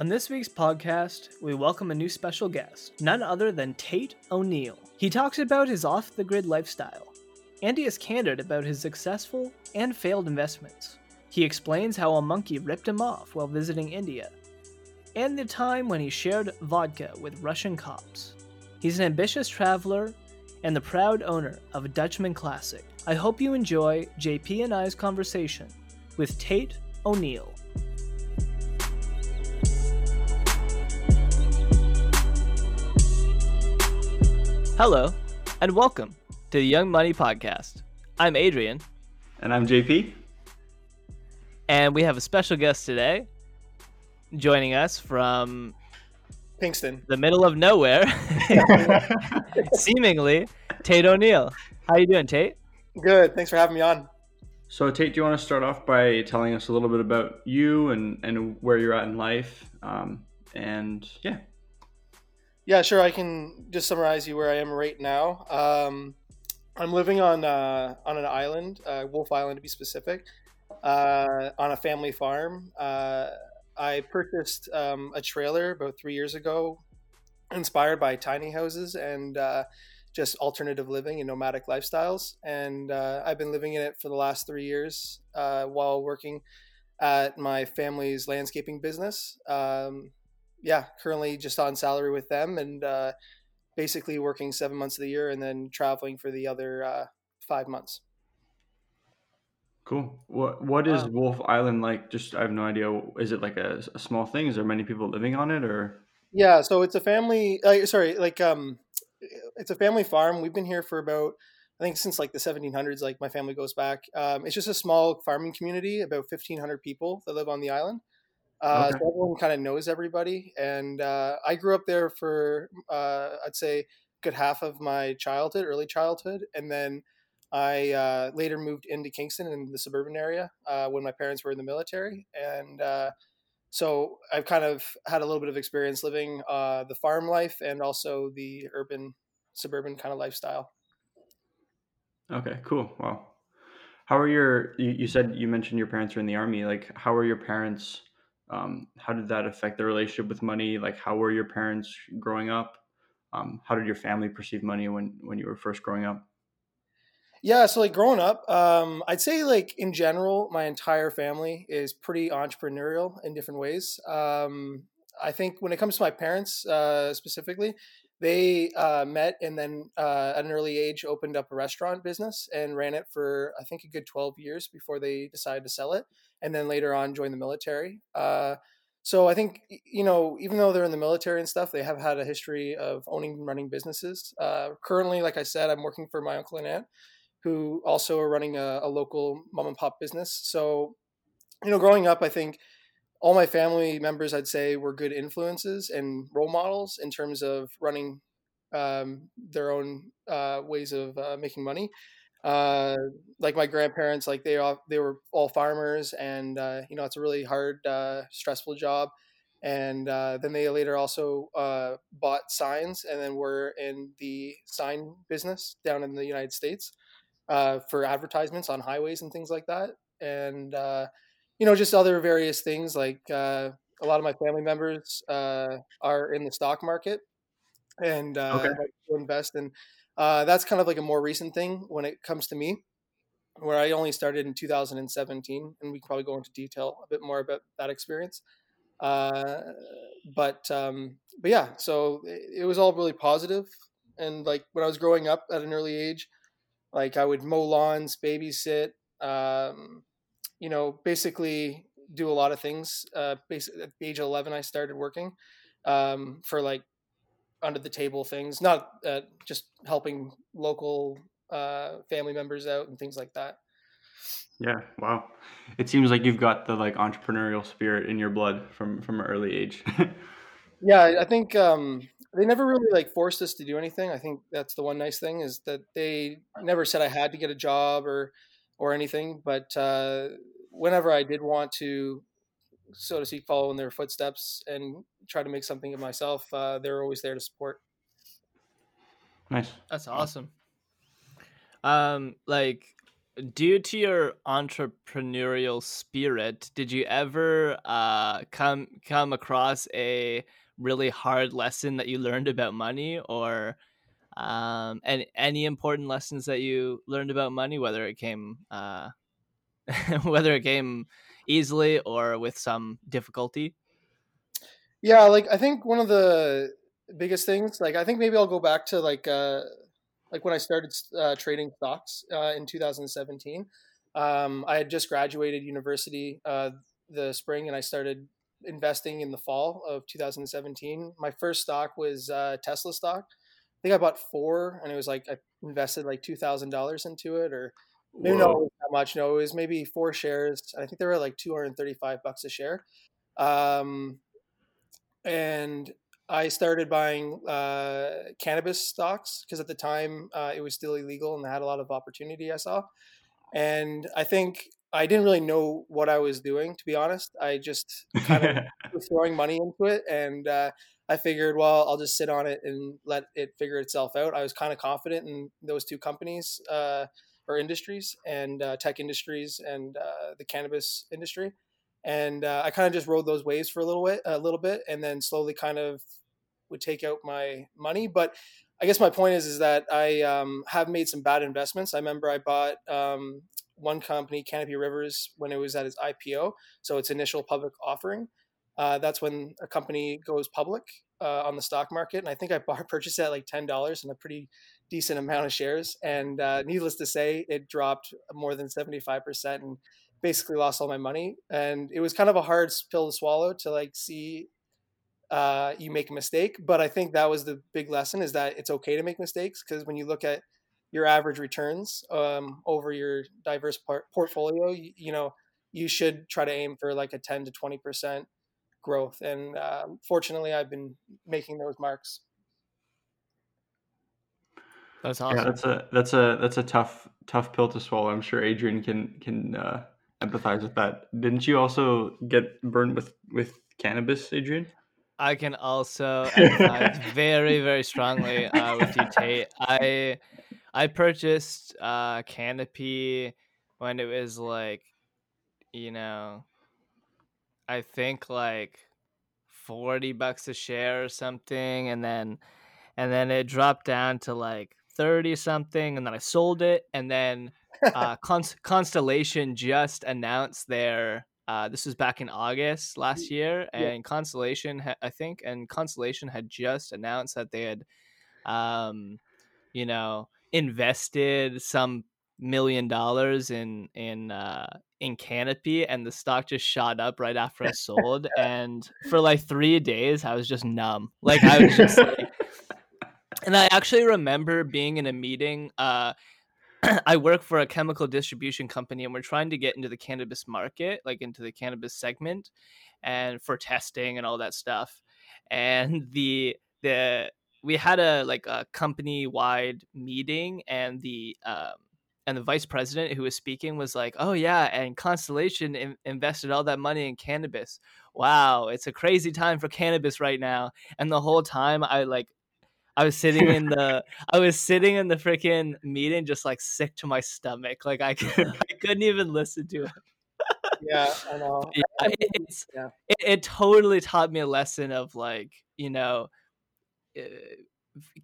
On this week's podcast, we welcome a new special guest, none other than Tate O'Neill. He talks about his off the grid lifestyle, and he is candid about his successful and failed investments. He explains how a monkey ripped him off while visiting India, and the time when he shared vodka with Russian cops. He's an ambitious traveler and the proud owner of a Dutchman Classic. I hope you enjoy JP and I's conversation with Tate O'Neill. Hello, and welcome to the Young Money Podcast. I'm Adriann, And I'm JP. and we have a special guest today joining us from Kingston. the middle of nowhere, seemingly, Tate O'Neill. How you doing, Tate? Good. Thanks for having me on. So, Tate, do you want to start off by telling us a little bit about you and, and where you're at in life? Um, and yeah, Yeah, sure. I can just summarize you where I am right now. Um, I'm living on uh, on an island, uh, Wolfe Island to be specific, uh, on a family farm. Uh, I purchased um, a trailer about three years ago, inspired by tiny houses and uh, just alternative living and nomadic lifestyles. And uh, I've been living in it for the last three years while working at my family's landscaping business. Um, yeah, currently just on salary with them and uh, basically working seven months of the year and then traveling for the other uh, five months. cool. What What is Wow. Wolfe Island like? Just I have no idea. Is it like a, a small thing? Is there many people living on it, or Yeah, so it's a family. Uh, sorry, like um, it's a family farm. We've been here for about I think since like the 1700s. Like my family goes back. Um, it's just a small farming community, about 1,500 people that live on the island. Uh, Okay. So everyone kind of knows everybody, and uh, I grew up there for uh, I'd say a good half of my childhood, early childhood, and then I uh, later moved into Kingston in the suburban area uh, when my parents were in the military, and uh, so I've kind of had a little bit of experience living uh, the farm life and also the urban suburban kind of lifestyle. okay, cool. Wow. How are your? You, you said you mentioned your parents are in the army. Like, how are your parents? Um, how did that affect the relationship with money? Like, how were your parents growing up? Um, how did your family perceive money when when you were first growing up? Yeah, so like growing up, um, I'd say like in general, my entire family is pretty entrepreneurial in different ways. Um, I think when it comes to my parents uh, specifically, they uh, met and then uh, at an early age opened up a restaurant business and ran it for I think a good twelve years before they decided to sell it, and then later on joined the military. Uh, so I think you know, even though they're in the military and stuff, they have had a history of owning and running businesses. Uh, currently, like I said, I'm working for my uncle and aunt who also are running a, a local mom and pop business. So, you know, growing up, I think all my family members, I'd say, were good influences and role models in terms of running um, their own uh, ways of uh, making money. Uh, like my grandparents, like they all they were all farmers, and uh, you know, it's a really hard, uh, stressful job. And uh, then they later also bought signs, and then were in the sign business down in the United States for advertisements on highways and things like that. And, you know, just other various things like uh, a lot of my family members uh, are in the stock market and uh, Okay. like invest. And uh, that's kind of like a more recent thing when it comes to me, where I only started in 2017. And we can probably go into detail a bit more about that experience. Uh, but um, but yeah, so it, it was all really positive. And like when I was growing up at an early age, like I would mow lawns, babysit, um, you know, basically do a lot of things. Uh, basically, at the age of eleven, I started working um, for like under the table things, not uh, just helping local uh, family members out and things like that. Yeah, wow. It seems like you've got the like entrepreneurial spirit in your blood from from an early age. Yeah, I think um, they never really like forced us to do anything. I think that's the one nice thing is that they never said I had to get a job or or anything. But uh, whenever I did want to, so to speak, follow in their footsteps and try to make something of myself, uh, they were always there to support. nice. That's awesome. Um, like due to your entrepreneurial spirit, did you ever uh, come come across a really hard lesson that you learned about money, or um, and any important lessons that you learned about money, whether it came uh, whether it came easily or with some difficulty? Yeah, like I think one of the biggest things, like I think maybe I'll go back to like uh, like when I started uh, trading stocks uh, in 2017. Um, I had just graduated university uh, the spring, and I started investing in the fall of 2017. My first stock was uh, Tesla stock. I think I bought four, and it was like I invested like two thousand dollars into it, or maybe not that much. No, it was maybe four shares. I think they were like 235 bucks a share. Um, and I started buying uh, cannabis stocks because at the time uh, it was still illegal and they had a lot of opportunity. I saw, and I think I didn't really know what I was doing to be honest. I just kind of was throwing money into it, and uh, I figured, well, I'll just sit on it and let it figure itself out. I was kind of confident in those two companies uh, or industries, and uh, tech industries and uh, the cannabis industry and uh, I kind of just rode those waves for a little bit, a little bit, and then slowly kind of would take out my money. But I guess my point is is that I um, have made some bad investments. I remember I bought um, one company, Canopy Rivers, when it was at its IPO, so its initial public offering. Uh, that's when a company goes public uh, on the stock market, and I think I bought, purchased it at like ten dollars and a pretty decent amount of shares. And uh, needless to say, it dropped more than seventy five percent, and basically lost all my money. And it was kind of a hard pill to swallow to like see uh, you make a mistake. But I think that was the big lesson is that it's okay to make mistakes because when you look at your average returns um, over your diverse part- portfolio, you, you, know, you should try to aim for like a 10 to 20% growth. And uh, fortunately, I've been making those marks. That's awesome. Yeah, that's a that's a that's a tough tough pill to swallow. I'm sure Adriann can can uh, empathize with that. Didn't you also get burned with with cannabis, Adriann? I can also empathize very, very strongly uh, with you, Tate. I I purchased uh, Canopy when it was like, you know, I think like forty bucks a share or something, and then and then it dropped down to like thirty something, and then I sold it, and then uh, Const- Constellation just announced their uh, this was back in August last year, and yeah. Constellation, ha- I think, and Constellation had just announced that they had, um, you know, invested some million dollars in in uh, in Canopy, and the stock just shot up right after I sold. and for like three days, I was just numb. Like I was just like, and I actually remember being in a meeting. Uh, I work for a chemical distribution company and we're trying to get into the cannabis market, like into the cannabis segment and for testing and all that stuff. And the the we had a like a company wide meeting and the um and the vice president who was speaking was like, "Oh yeah, and Constellation in- invested all that money in cannabis. Wow, it's a crazy time for cannabis right now." And the whole time I like I was sitting in the I was sitting in the freaking meeting just like sick to my stomach. Like I, I couldn't even listen to it. yeah, I know. Yeah, it, yeah. It, it, totally taught me a lesson of like you know,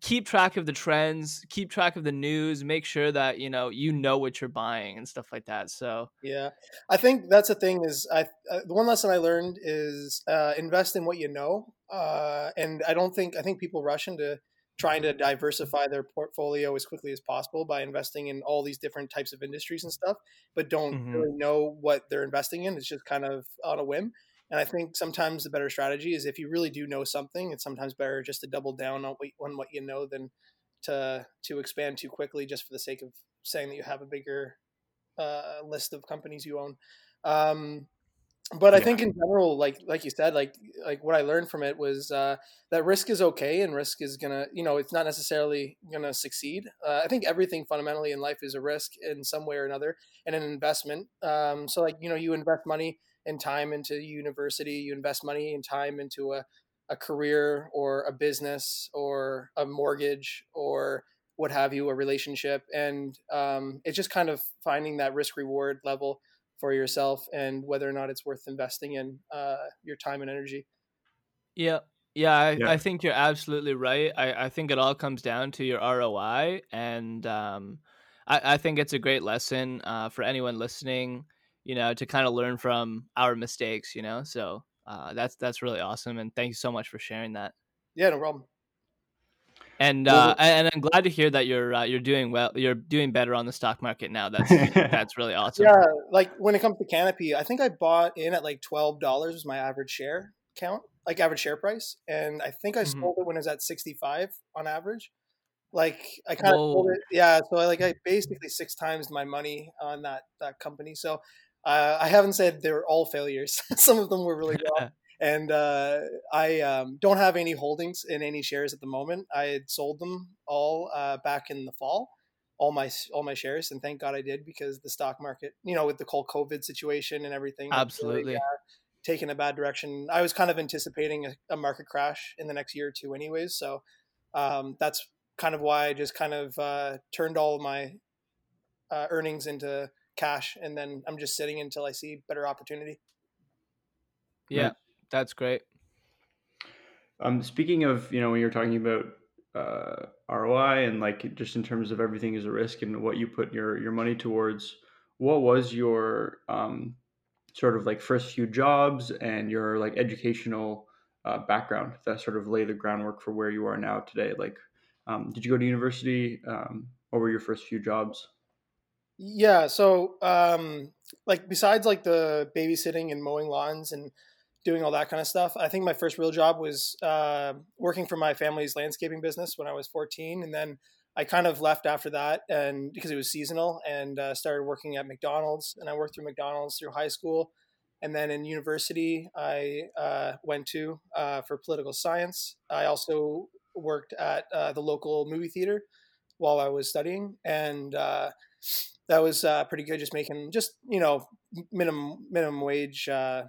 keep track of the trends, keep track of the news, make sure that you know you know what you're buying and stuff like that. So yeah, I think that's the thing is I uh, the one lesson I learned is uh, invest in what you know, uh, and I don't think I think people rush into trying to diversify their portfolio as quickly as possible by investing in all these different types of industries and stuff, but don't mm-hmm. really know what they're investing in. It's just kind of on a whim. And I think sometimes the better strategy is if you really do know something, it's sometimes better just to double down on what, on what you know than to to expand too quickly just for the sake of saying that you have a bigger uh, list of companies you own. Um, but I think in general, like like you said, like like what I learned from it was uh, that risk is okay, and risk is gonna, you know, it's not necessarily gonna succeed. Uh, I think everything fundamentally in life is a risk in some way or another, and an investment. Um, so like you know, you invest money and time into university, you invest money and time into a a career or a business or a mortgage or what have you, a relationship, and um, it's just kind of finding that risk reward level for yourself and whether or not it's worth investing in uh, your time and energy. Yeah. Yeah, I, Yeah. I think you're absolutely right. I, I think it all comes down to your ROI. And um, I, I think it's a great lesson uh, for anyone listening, you know, to kind of learn from our mistakes, you know? So uh, that's that's really awesome. And thank you so much for sharing that. Yeah, no problem. And uh, and I'm glad to hear that you're uh, you're doing well. You're doing better on the stock market now. That's that's really awesome. Yeah, like when it comes to Canopy, I think I bought in at like twelve dollars was my average share count, like average share price, and I think I Mhm. sold it when it was at sixty five on average. Like I kind of sold it, yeah. So I like I basically six times my money on that that company. So uh, I haven't said they're all failures. Some of them were really well, and uh, I um, don't have any holdings in any shares at the moment. I had sold them all uh, back in the fall, all my all my shares, and thank God I did because the stock market, you know, with the whole COVID situation and everything, it's really, Absolutely. uh, taken a bad direction. I was kind of anticipating a, a market crash in the next year or two, anyways. So um, that's kind of why I just kind of uh, turned all of my uh, earnings into cash, and then I'm just sitting until I see better opportunity. Yeah, that's great. Um, speaking of, you know, when you're talking about uh, ROI and like just in terms of everything is a risk and what you put your your money towards, what was your um, sort of like first few jobs and your like educational uh, background that sort of lay the groundwork for where you are now today? Like, um, did you go to university? Um, what were your first few jobs? Yeah, so um like besides like the babysitting and mowing lawns and doing all that kind of stuff, I think my first real job was uh, working for my family's landscaping business when I was 14 and then I kind of left after that and because it was seasonal and uh, started working at McDonald's and I worked through McDonald's through high school and then in university I uh, went to uh, for political science. I also worked at uh, the local movie theater while I was studying and uh, that was uh, pretty good. Just making just you know minimum minimum wage uh,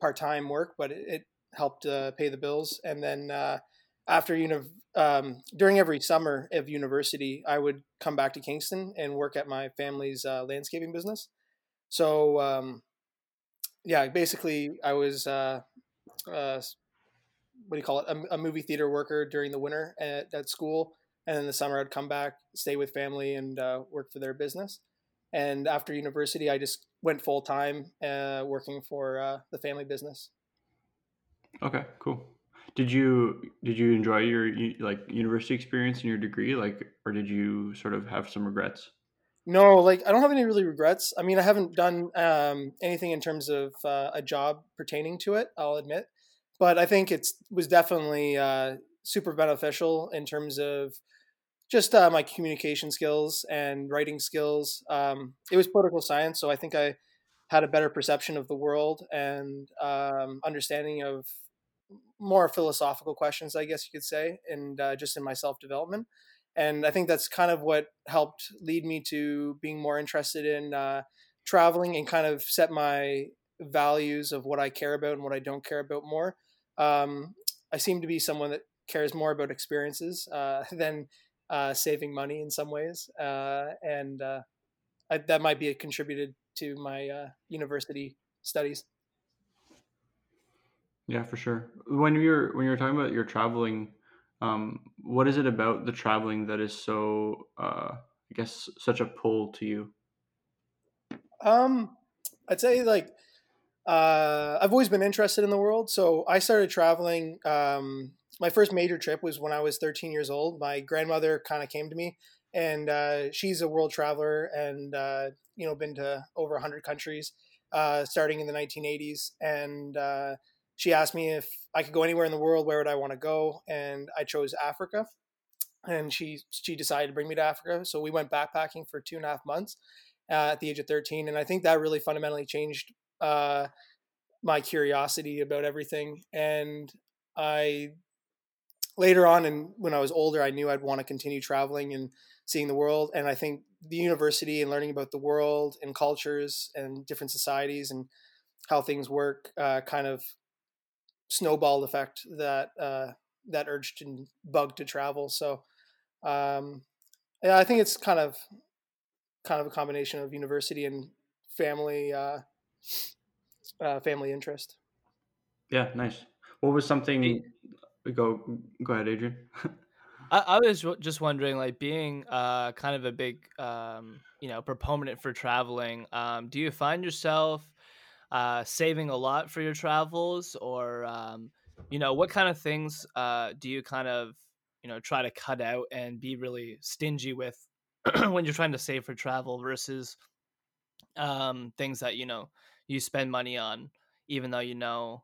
part time work, but it, it helped uh, pay the bills. And then uh, after uni- um, during every summer of university, I would come back to Kingston and work at my family's uh, landscaping business. So um, yeah, basically I was uh, what do you call it a, a movie theater worker during the winter at, at school and in the summer I'd come back, stay with family, and uh, work for their business. And after university, I just went full time uh, working for uh, the family business. Okay, cool. Did you did you enjoy your like university experience and your degree, like, or did you sort of have some regrets? No, like I don't have any really regrets. I mean, I haven't done um, anything in terms of uh, a job pertaining to it. I'll admit, but I think it's was definitely uh, super beneficial in terms of just uh, my communication skills and writing skills. Um, it was political science, so I think I had a better perception of the world and um, understanding of more philosophical questions, I guess you could say, and uh, just in my self development. And I think that's kind of what helped lead me to being more interested in uh, traveling and kind of set my values of what I care about and what I don't care about more. Um, I seem to be someone that cares more about experiences uh, than uh, saving money in some ways, uh, and uh, I, that might be a contributed to my uh, university studies. Yeah, for sure. When you're when you're talking about your traveling, um, what is it about the traveling that is so, uh, I guess, such a pull to you? Um, I'd say like uh, I've always been interested in the world, so I started traveling. Um, my first major trip was when I was 13 years old. My grandmother kind of came to me, and uh, she's a world traveler, and uh, you know, been to over 100 countries, uh, starting in the 1980s. And uh, she asked me if I could go anywhere in the world, where would I want to go? And I chose Africa. And she she decided to bring me to Africa, so we went backpacking for two and a half months uh, at the age of 13, and I think that really fundamentally changed uh, my curiosity about everything. And I later on, and when I was older, I knew I'd want to continue traveling and seeing the world. And I think the university and learning about the world and cultures and different societies and how things work uh, kind of snowballed effect that uh, that urged and bug to travel. So um, yeah, I think it's kind of kind of a combination of university and family uh, uh, family interest. Yeah, nice. What was something? Go go ahead, Adriann. I, I was just wondering, like being uh, kind of a big um, you know proponent for traveling. Um, do you find yourself uh, saving a lot for your travels, or um, you know what kind of things uh, do you kind of you know try to cut out and be really stingy with when you're trying to save for travel versus um, things that you know you spend money on, even though you know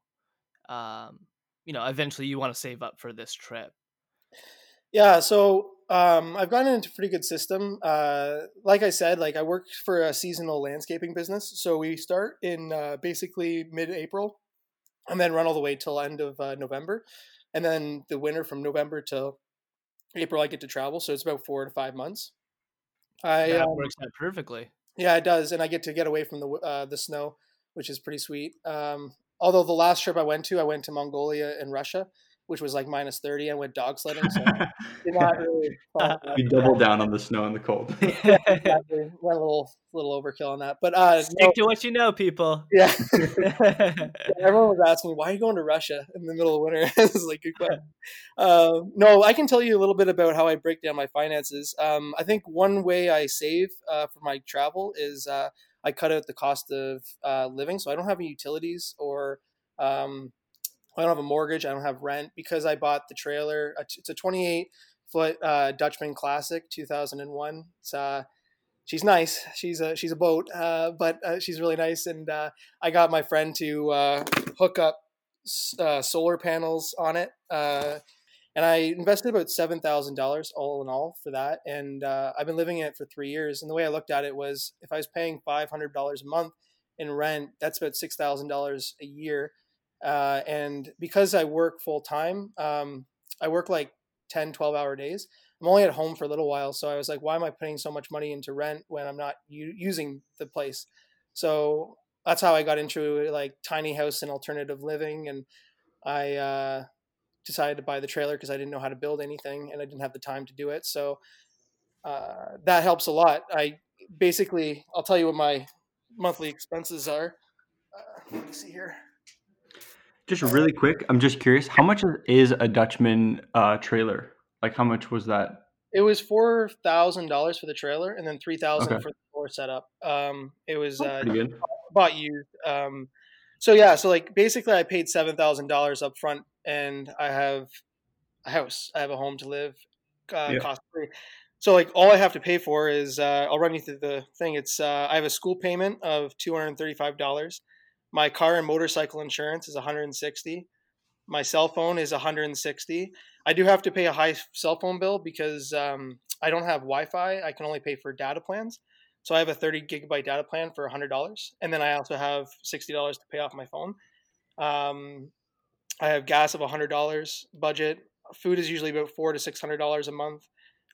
um, you know eventually you want to save up for this trip. Yeah, so um, I've gotten into a pretty good system. Uh, like I said, like I work for a seasonal landscaping business, so we start in uh, basically mid-April, and then run all the way till end of uh, November, and then the winter from November till April I get to travel. So it's about four to five months. I that um, works out perfectly. Yeah, it does, and I get to get away from the uh, the snow, which is pretty sweet. Um, although the last trip I went to, I went to Mongolia and Russia, which was like minus 30. I went dog sledding. So not really you doubled down on the snow and the cold. yeah, exactly. Went a little, little overkill on that. But uh, stick no. to what you know, people. Yeah. yeah. Everyone was asking me, why are you going to Russia in the middle of winter? it's like, good question. Uh, no, I can tell you a little bit about how I break down my finances. Um, I think one way I save uh, for my travel is uh, I cut out the cost of uh, living. So I don't have any utilities or um, I don't have a mortgage. I don't have rent because I bought the trailer. It's a 28 foot uh, Dutchman Classic 2001. It's uh, she's nice. She's a she's a boat, uh, but uh, she's really nice. And uh, I got my friend to uh, hook up uh, solar panels on it, uh, and I invested about seven thousand dollars all in all for that. And uh, I've been living in it for three years. And the way I looked at it was, if I was paying five hundred dollars a month in rent, that's about six thousand dollars a year uh, and because I work full time, um, I work like 10, 12 hour days. I'm only at home for a little while. So I was like, why am I putting so much money into rent when I'm not u- using the place? So that's how I got into like tiny house and alternative living. And I uh, decided to buy the trailer because I didn't know how to build anything and I didn't have the time to do it. So uh, that helps a lot. I basically, I'll tell you what my monthly expenses are. Uh, let me see here. Just really quick, I'm just curious, how much is a Dutchman uh, trailer? Like, how much was that? It was four thousand dollars for the trailer, and then three thousand okay. for the floor setup. Um, it was uh, bought used. Um, so yeah, so like basically, I paid seven thousand dollars up front, and I have a house. I have a home to live, uh, yeah. cost free. So like all I have to pay for is uh, I'll run you through the thing. It's uh, I have a school payment of two hundred and thirty five dollars. My car and motorcycle insurance is 160. My cell phone is 160. I do have to pay a high cell phone bill because um, I don't have Wi-Fi. I can only pay for data plans. So I have a 30 gigabyte data plan for $100, and then I also have $60 to pay off my phone. Um, I have gas of $100 budget. Food is usually about four to $600 a month,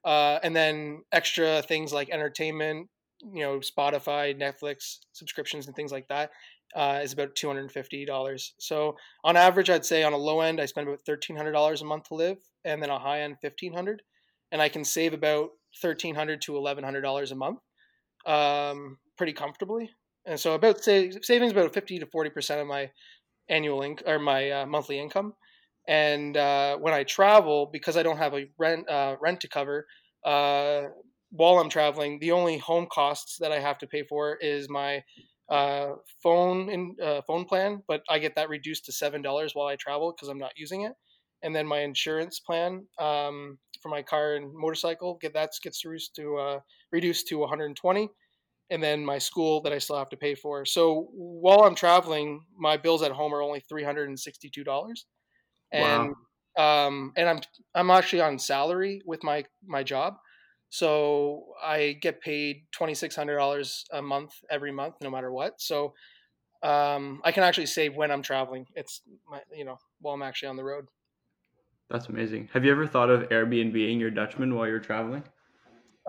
uh, and then extra things like entertainment, you know, Spotify, Netflix subscriptions, and things like that uh, is about $250. So on average, I'd say on a low end, I spend about $1,300 a month to live, and then a high end, 1500 And I can save about 1,300 to $1,100 a month um, pretty comfortably. And so about say, savings about 50 to 40% of my annual income or my uh, monthly income. And uh, when I travel, because I don't have a rent uh, rent to cover, uh, while I'm traveling, the only home costs that I have to pay for is my uh, phone in phone plan, but I get that reduced to seven dollars while I travel because I'm not using it. And then my insurance plan um, for my car and motorcycle get that gets reduced to reduced to 120. And then my school that I still have to pay for. So while I'm traveling, my bills at home are only three hundred and sixty-two dollars. And um, and I'm I'm actually on salary with my my job. So I get paid twenty six hundred dollars a month every month, no matter what. So um, I can actually save when I'm traveling. It's my, you know while I'm actually on the road. That's amazing. Have you ever thought of Airbnb your Dutchman while you're traveling?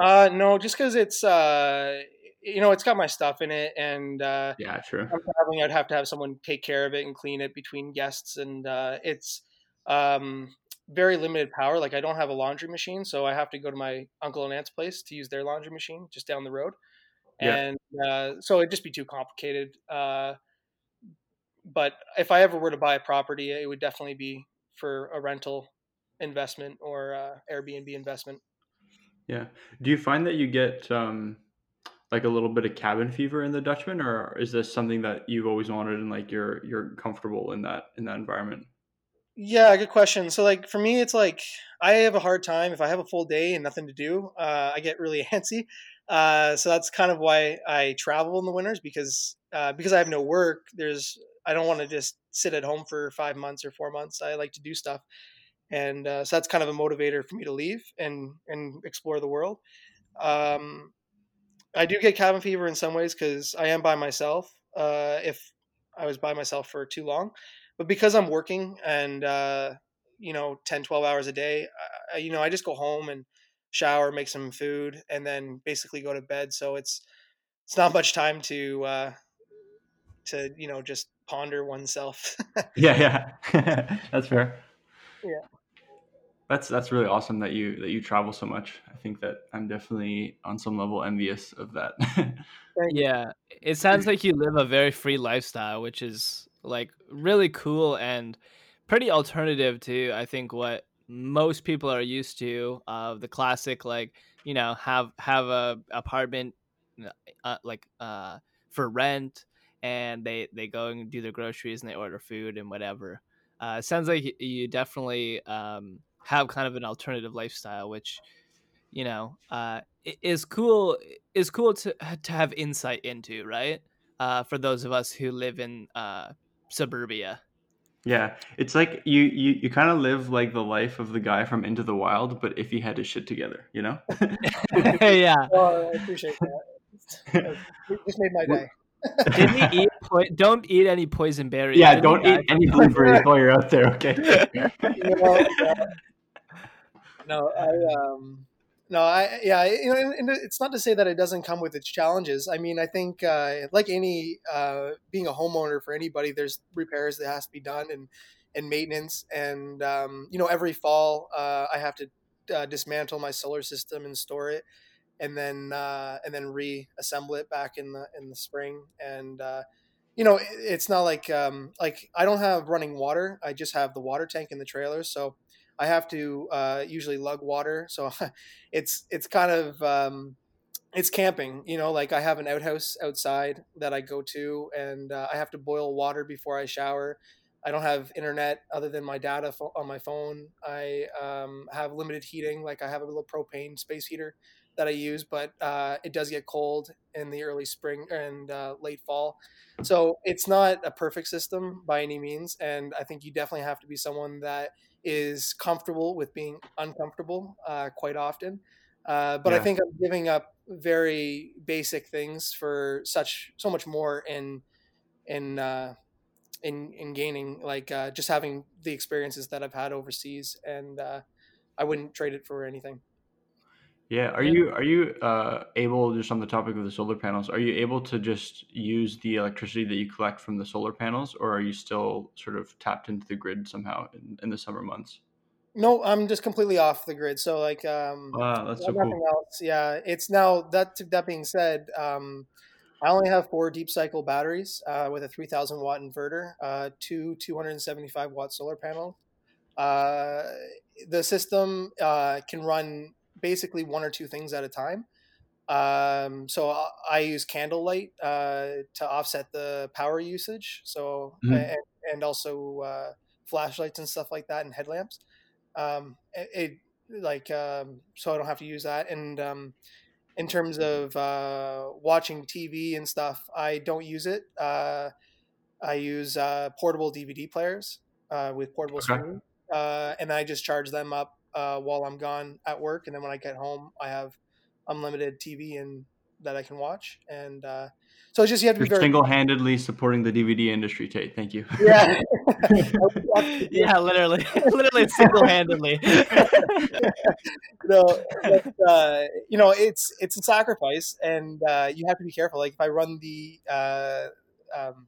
Uh, no, just because it's uh, you know it's got my stuff in it, and uh, yeah, true. I'm traveling, I'd have to have someone take care of it and clean it between guests, and uh, it's um, very limited power. Like I don't have a laundry machine, so I have to go to my uncle and aunt's place to use their laundry machine just down the road, Yeah. and uh, so it'd just be too complicated. Uh, but if I ever were to buy a property, it would definitely be for a rental investment or uh, Airbnb investment. Yeah. Do you find that you get um like a little bit of cabin fever in the Dutchman, or is this something that you've always wanted and like you're you're comfortable in that in that environment? Yeah, good question. So like for me, it's like I have a hard time if I have a full day and nothing to do. Uh, I get really antsy. Uh, so that's kind of why I travel in the winters because uh, because I have no work. There's I don't want to just sit at home for five months or four months. I like to do stuff, and uh, so that's kind of a motivator for me to leave and and explore the world. Um, I do get cabin fever in some ways because I am by myself. Uh, if I was by myself for too long, but because I'm working and uh, you know 10, 12 hours a day, I, you know I just go home and shower, make some food, and then basically go to bed. So it's it's not much time to uh, to you know just ponder oneself. Yeah, yeah. That's fair. Yeah. That's that's really awesome that you that you travel so much. I think that I'm definitely on some level envious of that. Yeah, it sounds like you live a very free lifestyle, which is like really cool and pretty alternative to I think what most people are used to of the classic like you know have have a apartment uh, like uh for rent and they they go and do their groceries and they order food and whatever. Uh, sounds like you definitely um have kind of an alternative lifestyle, which you know uh is cool is cool to to have insight into, right? Uh, for those of us who live in uh suburbia. Yeah, it's like you you you kind of live like the life of the guy from Into the Wild, but if he had his shit together, you know? yeah. well, I appreciate that. It just made my day. Didn't he eat? Po- don't eat any poison berries. yeah, Didn't don't eat any blueberries while you're out there, okay? You know, uh, no, I um, no, I yeah, you know, and, and it's not to say that it doesn't come with its challenges. I mean, I think uh, like any uh, being a homeowner for anybody, there's repairs that has to be done and and maintenance, and um, you know, every fall uh, I have to uh, dismantle my solar system and store it, and then uh, and then reassemble it back in the in the spring, and uh, you know, it's not like um, like I don't have running water. I just have the water tank in the trailer, so. I have to uh, usually lug water, so it's it's kind of um, it's camping. You know, like I have an outhouse outside that I go to, and uh, I have to boil water before I shower. I don't have internet other than my data fo- on my phone. I um, have limited heating, like I have a little propane space heater that I use, but uh, it does get cold in the early spring and uh, late fall. So it's not a perfect system by any means, and I think you definitely have to be someone that is comfortable with being uncomfortable uh, quite often. Uh, but I think I'm giving up very basic things for such so much more in in uh, in in gaining like uh, just having the experiences that I've had overseas, and uh, I wouldn't trade it for anything. Yeah, are you are you uh, able just on the topic of the solar panels? Are you able to just use the electricity that you collect from the solar panels, or are you still sort of tapped into the grid somehow in, in the summer months? No, I'm just completely off the grid. So like um, Wow, that's so nothing cool. else. Yeah, it's now that that being said, um, I only have four deep cycle batteries uh, with a 3000 watt inverter, uh, two 275 watt solar panels. Uh, the system uh, can run basically one or two things at a time. Um, so I, I use candlelight uh, to offset the power usage. So Mhm. and, and also uh, flashlights and stuff like that and headlamps. Um, it, it like um, so I don't have to use that. And um, in terms of uh, watching TV and stuff, I don't use it. Uh, I use uh, portable DVD players uh, with portable Okay. screen, uh, and I just charge them up uh, while I'm gone at work. And then when I get home, I have unlimited TV and that I can watch. And uh, so it's just you have to You're be very single-handedly supporting the DVD industry, Tate. Thank you. yeah. yeah, literally, literally single-handedly. no, but, uh, you know, it's it's a sacrifice, and uh, you have to be careful. Like if I run the, uh, um,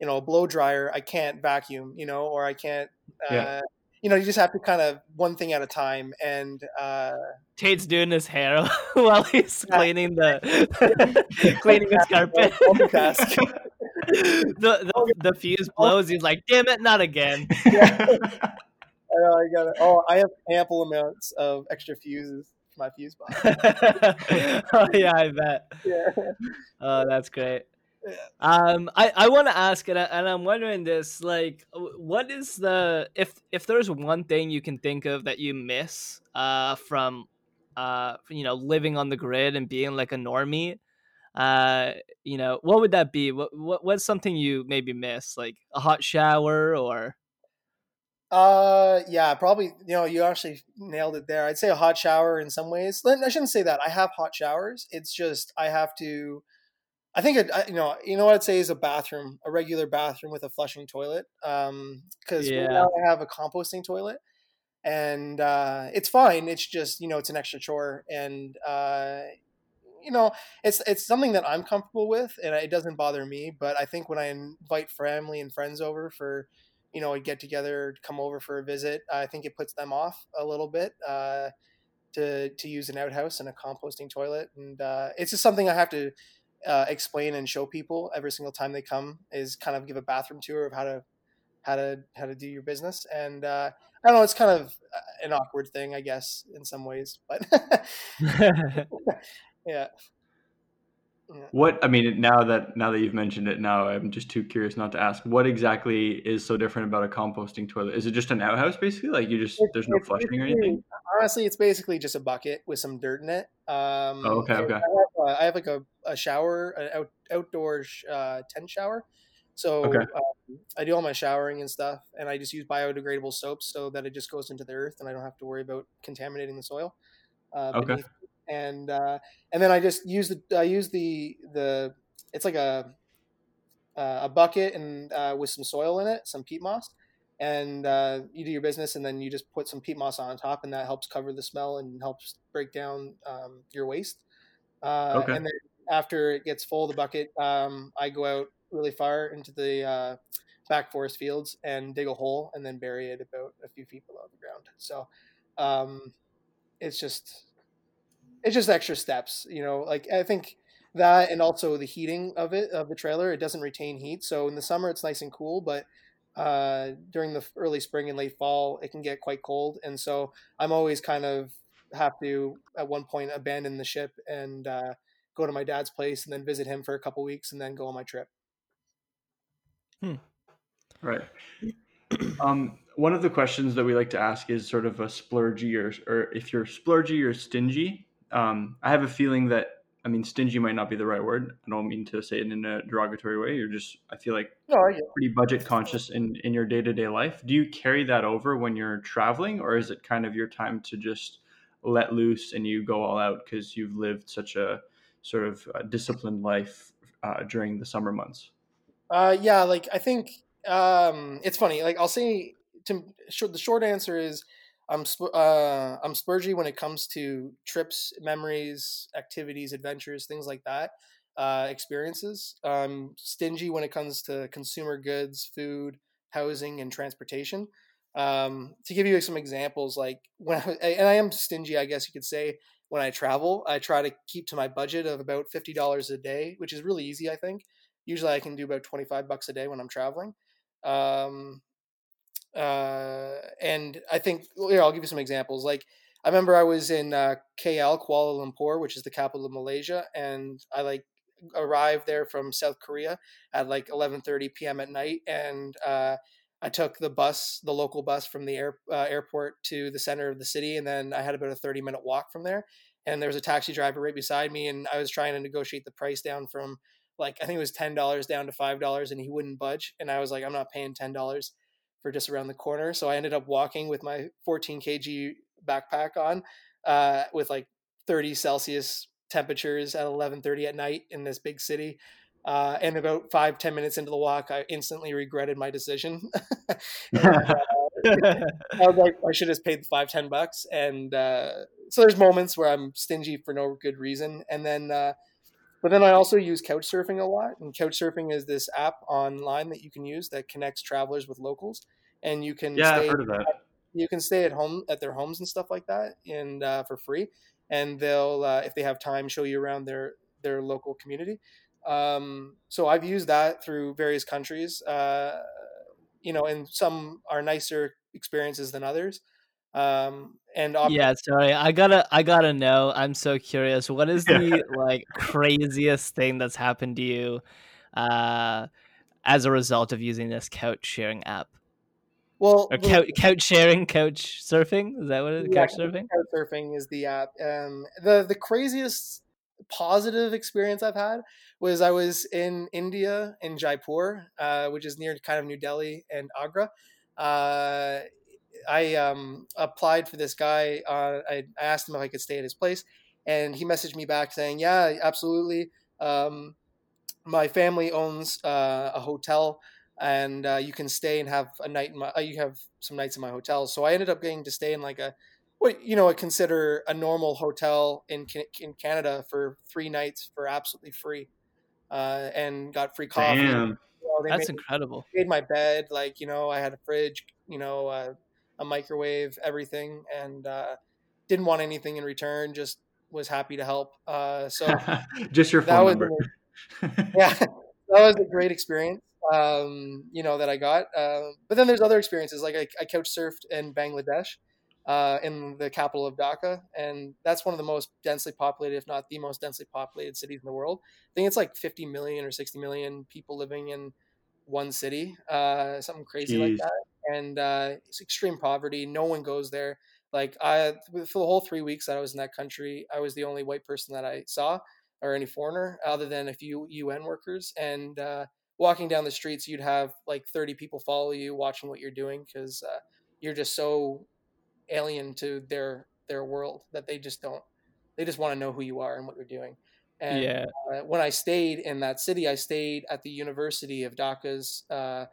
you know, blow dryer, I can't vacuum, you know, or I can't. Uh, Yeah. You know, you just have to kind of one thing at a time. And uh, Tate's doing his hair while he's yeah. cleaning the cleaning his carpet. the, the, the fuse blows. He's like, "Damn it, not again!" Yeah. I, know, I got it. Oh, I have ample amounts of extra fuses for my fuse box. oh yeah, I bet. Yeah. Oh, that's great. Um, I, I want to ask, and, I, and I'm wondering this, like, what is the if if there's one thing you can think of that you miss, uh, from, uh, you know, living on the grid and being like a normie, uh, you know, what would that be? What, what what's something you maybe miss, like a hot shower or? Uh, yeah, probably. You know, you actually nailed it there. I'd say a hot shower in some ways. I shouldn't say that. I have hot showers. It's just I have to I think it, you know, you know what I'd say is a bathroom, a regular bathroom with a flushing toilet. Um, because yeah. now I have a composting toilet, and uh, it's fine. It's just you know, it's an extra chore, and uh, you know, it's it's something that I'm comfortable with, and it doesn't bother me. But I think when I invite family and friends over for, you know, a get together, come over for a visit, I think it puts them off a little bit. Uh, to, to use an outhouse and a composting toilet, and uh, it's just something I have to uh, explain and show people every single time they come is kind of give a bathroom tour of how to how to how to do your business. And uh, i don't know it's kind of uh, an awkward thing i guess in some ways but yeah what I mean now that now that you've mentioned it, now I'm just too curious not to ask. What exactly is so different about a composting toilet? Is it just an outhouse basically? Like you just there's no flushing or anything? Honestly, it's basically just a bucket with some dirt in it. Um, oh, okay, okay. I have, uh, I have, like a, a shower, an out, outdoor uh, tent shower. So okay. um, I do all my showering and stuff, and I just use biodegradable soaps so that it just goes into the earth, and I don't have to worry about contaminating the soil. Uh, okay and uh, and then I just use the I use the the it's like a uh, a bucket and uh, with some soil in it, some peat moss, and uh, you do your business, and then you just put some peat moss on top, and that helps cover the smell and helps break down um, your waste. Uh, okay. And then after it gets full, the bucket, um, I go out really far into the uh, back forest fields and dig a hole, and then bury it about a few feet below the ground. So um, it's just it's just extra steps, you know. Like I think that, and also the heating of it of the trailer, it doesn't retain heat. So in the summer, it's nice and cool, but uh, during the early spring and late fall, it can get quite cold. And so I'm always kind of have to at one point abandon the ship and uh, go to my dad's place and then visit him for a couple weeks and then go on my trip. Hmm. Right. Um, one of the questions that we like to ask is sort of a splurgy or, or if you're splurgy or stingy. Um, I have a feeling that I mean, stingy might not be the right word. I don't mean to say it in a derogatory way. You're just, I feel like, oh, yeah. pretty budget conscious in, in your day to day life. Do you carry that over when you're traveling, or is it kind of your time to just let loose and you go all out because you've lived such a sort of uh, disciplined life uh, during the summer months? Uh, yeah, like I think um, it's funny. Like I'll say, to, the short answer is I'm uh, I'm splurgy when it comes to trips, memories, activities, adventures, things like that, uh, experiences. I'm stingy when it comes to consumer goods, food, housing, and transportation. Um, to give you some examples, like when I, and I am stingy, I guess you could say when I travel, I try to keep to my budget of about fifty dollars a day, which is really easy. I think usually I can do about twenty five bucks a day when I'm traveling. Um, uh, and I think here I'll give you some examples. Like I remember I was in uh, KL, Kuala Lumpur, which is the capital of Malaysia, and I like arrived there from South Korea at like 11:30 p.m. at night, and uh, I took the bus, the local bus from the air, uh, airport to the center of the city, and then I had about a 30 minute walk from there. And there was a taxi driver right beside me, and I was trying to negotiate the price down from like I think it was ten dollars down to five dollars, and he wouldn't budge. And I was like, I'm not paying ten dollars for just around the corner. So I ended up walking with my 14 kg backpack on uh, with like 30 Celsius temperatures at 11:30 at night in this big city. Uh, and about five ten minutes into the walk, I instantly regretted my decision. and, uh, I was like, I should have paid the five ten bucks. And uh, so there's moments where I'm stingy for no good reason, and then uh, but then I also use Couchsurfing a lot, and Couchsurfing is this app online that you can use that connects travelers with locals, and you can yeah, I've heard of that. you can stay at home at their homes and stuff like that, and uh, for free. And they'll, uh, if they have time, show you around their their local community. Um, so I've used that through various countries. Uh, you know, and some are nicer experiences than others. Um, and yeah, sorry, I gotta, I gotta know. I'm so curious. What is the like craziest thing that's happened to you, uh, as a result of using this couch sharing app? Well, or couch, couch sharing, couch surfing. Is that what it is? Yeah, couch surfing. Couch surfing is the app. Um, the the craziest positive experience I've had was I was in India in Jaipur, uh, which is near kind of New Delhi and Agra. Uh, I um, applied for this guy. Uh, I, I, asked him if I could stay at his place, and he messaged me back saying, "Yeah, absolutely. Um, my family owns uh, a hotel, and uh, you can stay and have a night. In my, uh, you have some nights in my hotel." So I ended up getting to stay in like a what you know I consider a normal hotel in in Canada for three nights for absolutely free, uh, and got free coffee. Damn. You know, That's made, incredible. Made my bed, like you know, I had a fridge, you know, uh, a microwave, everything, and uh, didn't want anything in return. Just was happy to help. Uh, so just your phone number. yeah, that was a great experience. Um, you know that I got. Uh, but then there's other experiences like I, I couch surfed in Bangladesh uh, in the capital of Dhaka, and that's one of the most densely populated, if not the most densely populated cities in the world. I think it's like 50 million or 60 million people living in one city, uh, something crazy Jeez. like that. And uh, it's extreme poverty. No one goes there. Like I, for the whole three weeks that I was in that country, I was the only white person that I saw, or any foreigner, other than a few UN workers. And uh, walking down the streets, you'd have like 30 people follow you, watching what you're doing, because uh, you're just so alien to their their world that they just don't they just want to know who you are and what you're doing and yeah. uh, when i stayed in that city i stayed at the university of dhaka's uh,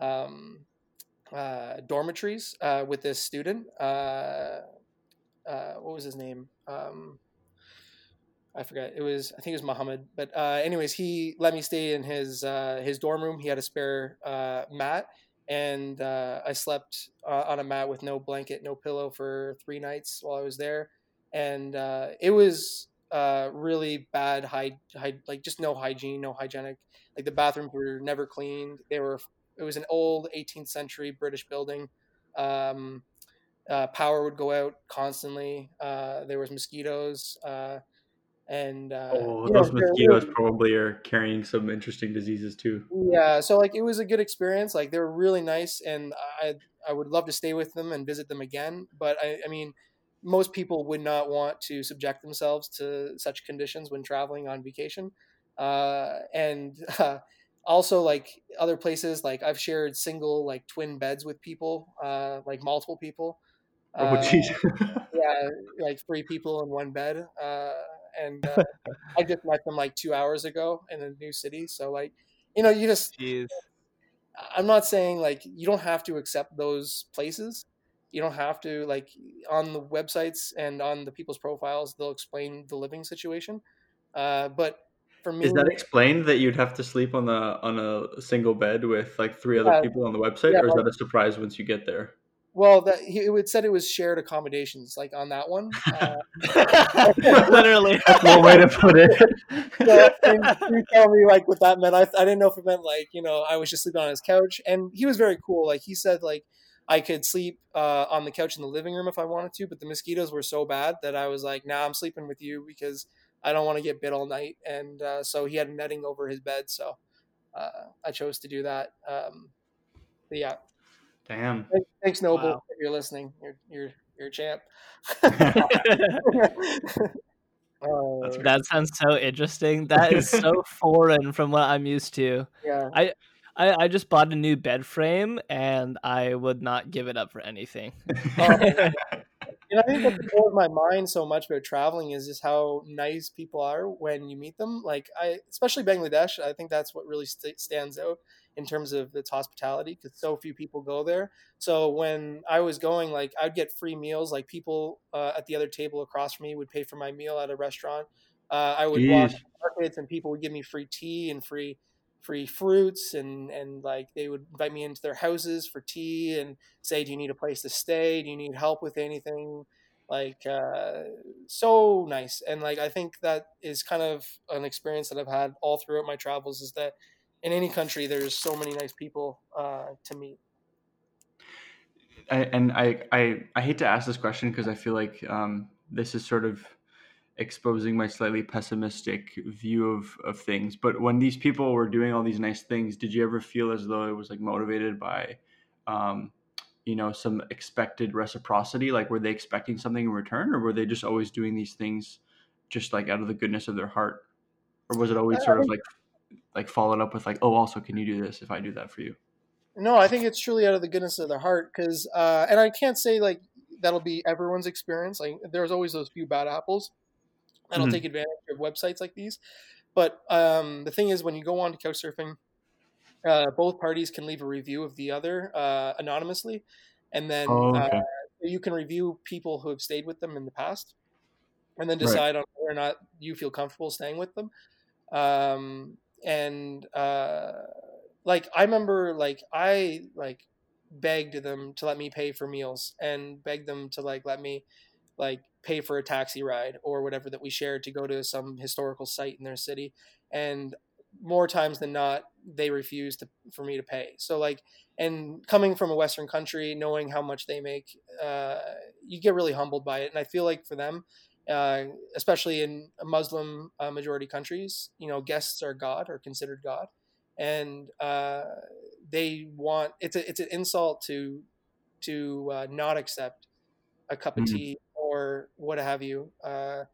um, uh, dormitories uh, with this student uh, uh, what was his name um, I forgot. It was I think it was Muhammad. But anyways, he let me stay in his his dorm room. He had a spare mat, and uh, I slept uh, on a mat with no blanket, no pillow for three nights while I was there, and uh, it was uh, really bad. High, high, like just no hygiene, no hygienic. Like the bathrooms were never cleaned. They were. It was an old 18th century British building. Um, uh, power would go out constantly. Uh, there was mosquitoes and uh, oh, those know, mosquitoes probably are carrying some interesting diseases too. Yeah, so like it was a good experience. Like they were really nice, and I I would love to stay with them and visit them again. But I, I mean, most people would not want to subject themselves to such conditions when traveling on vacation. Uh, and uh, also like other places, like I've shared single like twin beds with people, uh, like multiple people. Oh. Uh, yeah, like three people in one bed uh, and uh, I just met them like two hours ago in a new city. So like, you know, you just. Jeez. I'm not saying like you don't have to accept those places. You don't have to like on the websites and on the people's profiles they'll explain the living situation. Uh, but for me, is that explained that you'd have to sleep on the on a single bed with like three other yeah, people on the website, yeah, or is that a surprise once you get there? Well, that he it said it was shared accommodations, like on that one. Uh, Literally, that's one way to put it. so, he tell me like what that meant. I, I didn't know if it meant like you know I was just sleeping on his couch, and he was very cool. Like he said, like I could sleep uh, on the couch in the living room if I wanted to, but the mosquitoes were so bad that I was like, "Nah, I'm sleeping with you because I don't want to get bit all night." And uh, so he had netting over his bed, so uh, I chose to do that. Um, but yeah, Damn. Thanks, Noble, wow. if you're listening. You're you're you're a champ. Uh, that sounds so interesting. That is so foreign from what I'm used to. Yeah. I, I I just bought a new bed frame and I would not give it up for anything. Oh, and I think what blows my mind so much about traveling is just how nice people are when you meet them. Like I, especially Bangladesh, I think that's what really st- stands out in terms of its hospitality because so few people go there. So when I was going, like I'd get free meals. Like people uh, at the other table across from me would pay for my meal at a restaurant. Uh, I would Jeez. walk markets and people would give me free tea and free free fruits and and like they would invite me into their houses for tea and say do you need a place to stay? Do you need help with anything? Like uh, so nice. And like i think that is kind of an experience that i've had all throughout my travels is that in any country there's so many nice people uh, to meet. I, and I, I i hate to ask this question because i feel like um, this is sort of exposing my slightly pessimistic view of, of things. But when these people were doing all these nice things, did you ever feel as though it was like motivated by, um, you know, some expected reciprocity? Like, were they expecting something in return, or were they just always doing these things just like out of the goodness of their heart, or was it always sort of like like followed up with like, oh, also, can you do this if I do that for you? No, I think it's truly out of the goodness of their heart because, uh, and I can't say like that'll be everyone's experience. Like, there's always those few bad apples that'll mm-hmm. take advantage of websites like these. But um, the thing is, when you go on to Couchsurfing, uh, both parties can leave a review of the other uh, anonymously, and then oh, okay. uh, you can review people who have stayed with them in the past, and then decide right. on whether or not you feel comfortable staying with them. Um, and uh, like I remember, like I like begged them to let me pay for meals and begged them to like let me like pay for a taxi ride or whatever that we shared to go to some historical site in their city and more times than not they refuse to for me to pay. So like and coming from a western country knowing how much they make uh, you get really humbled by it. And i feel like for them uh, especially in muslim uh, majority countries you know guests are god or considered god. And uh, they want it's a, it's an insult to to uh, not accept a cup of mm-hmm. tea or what have you, uh,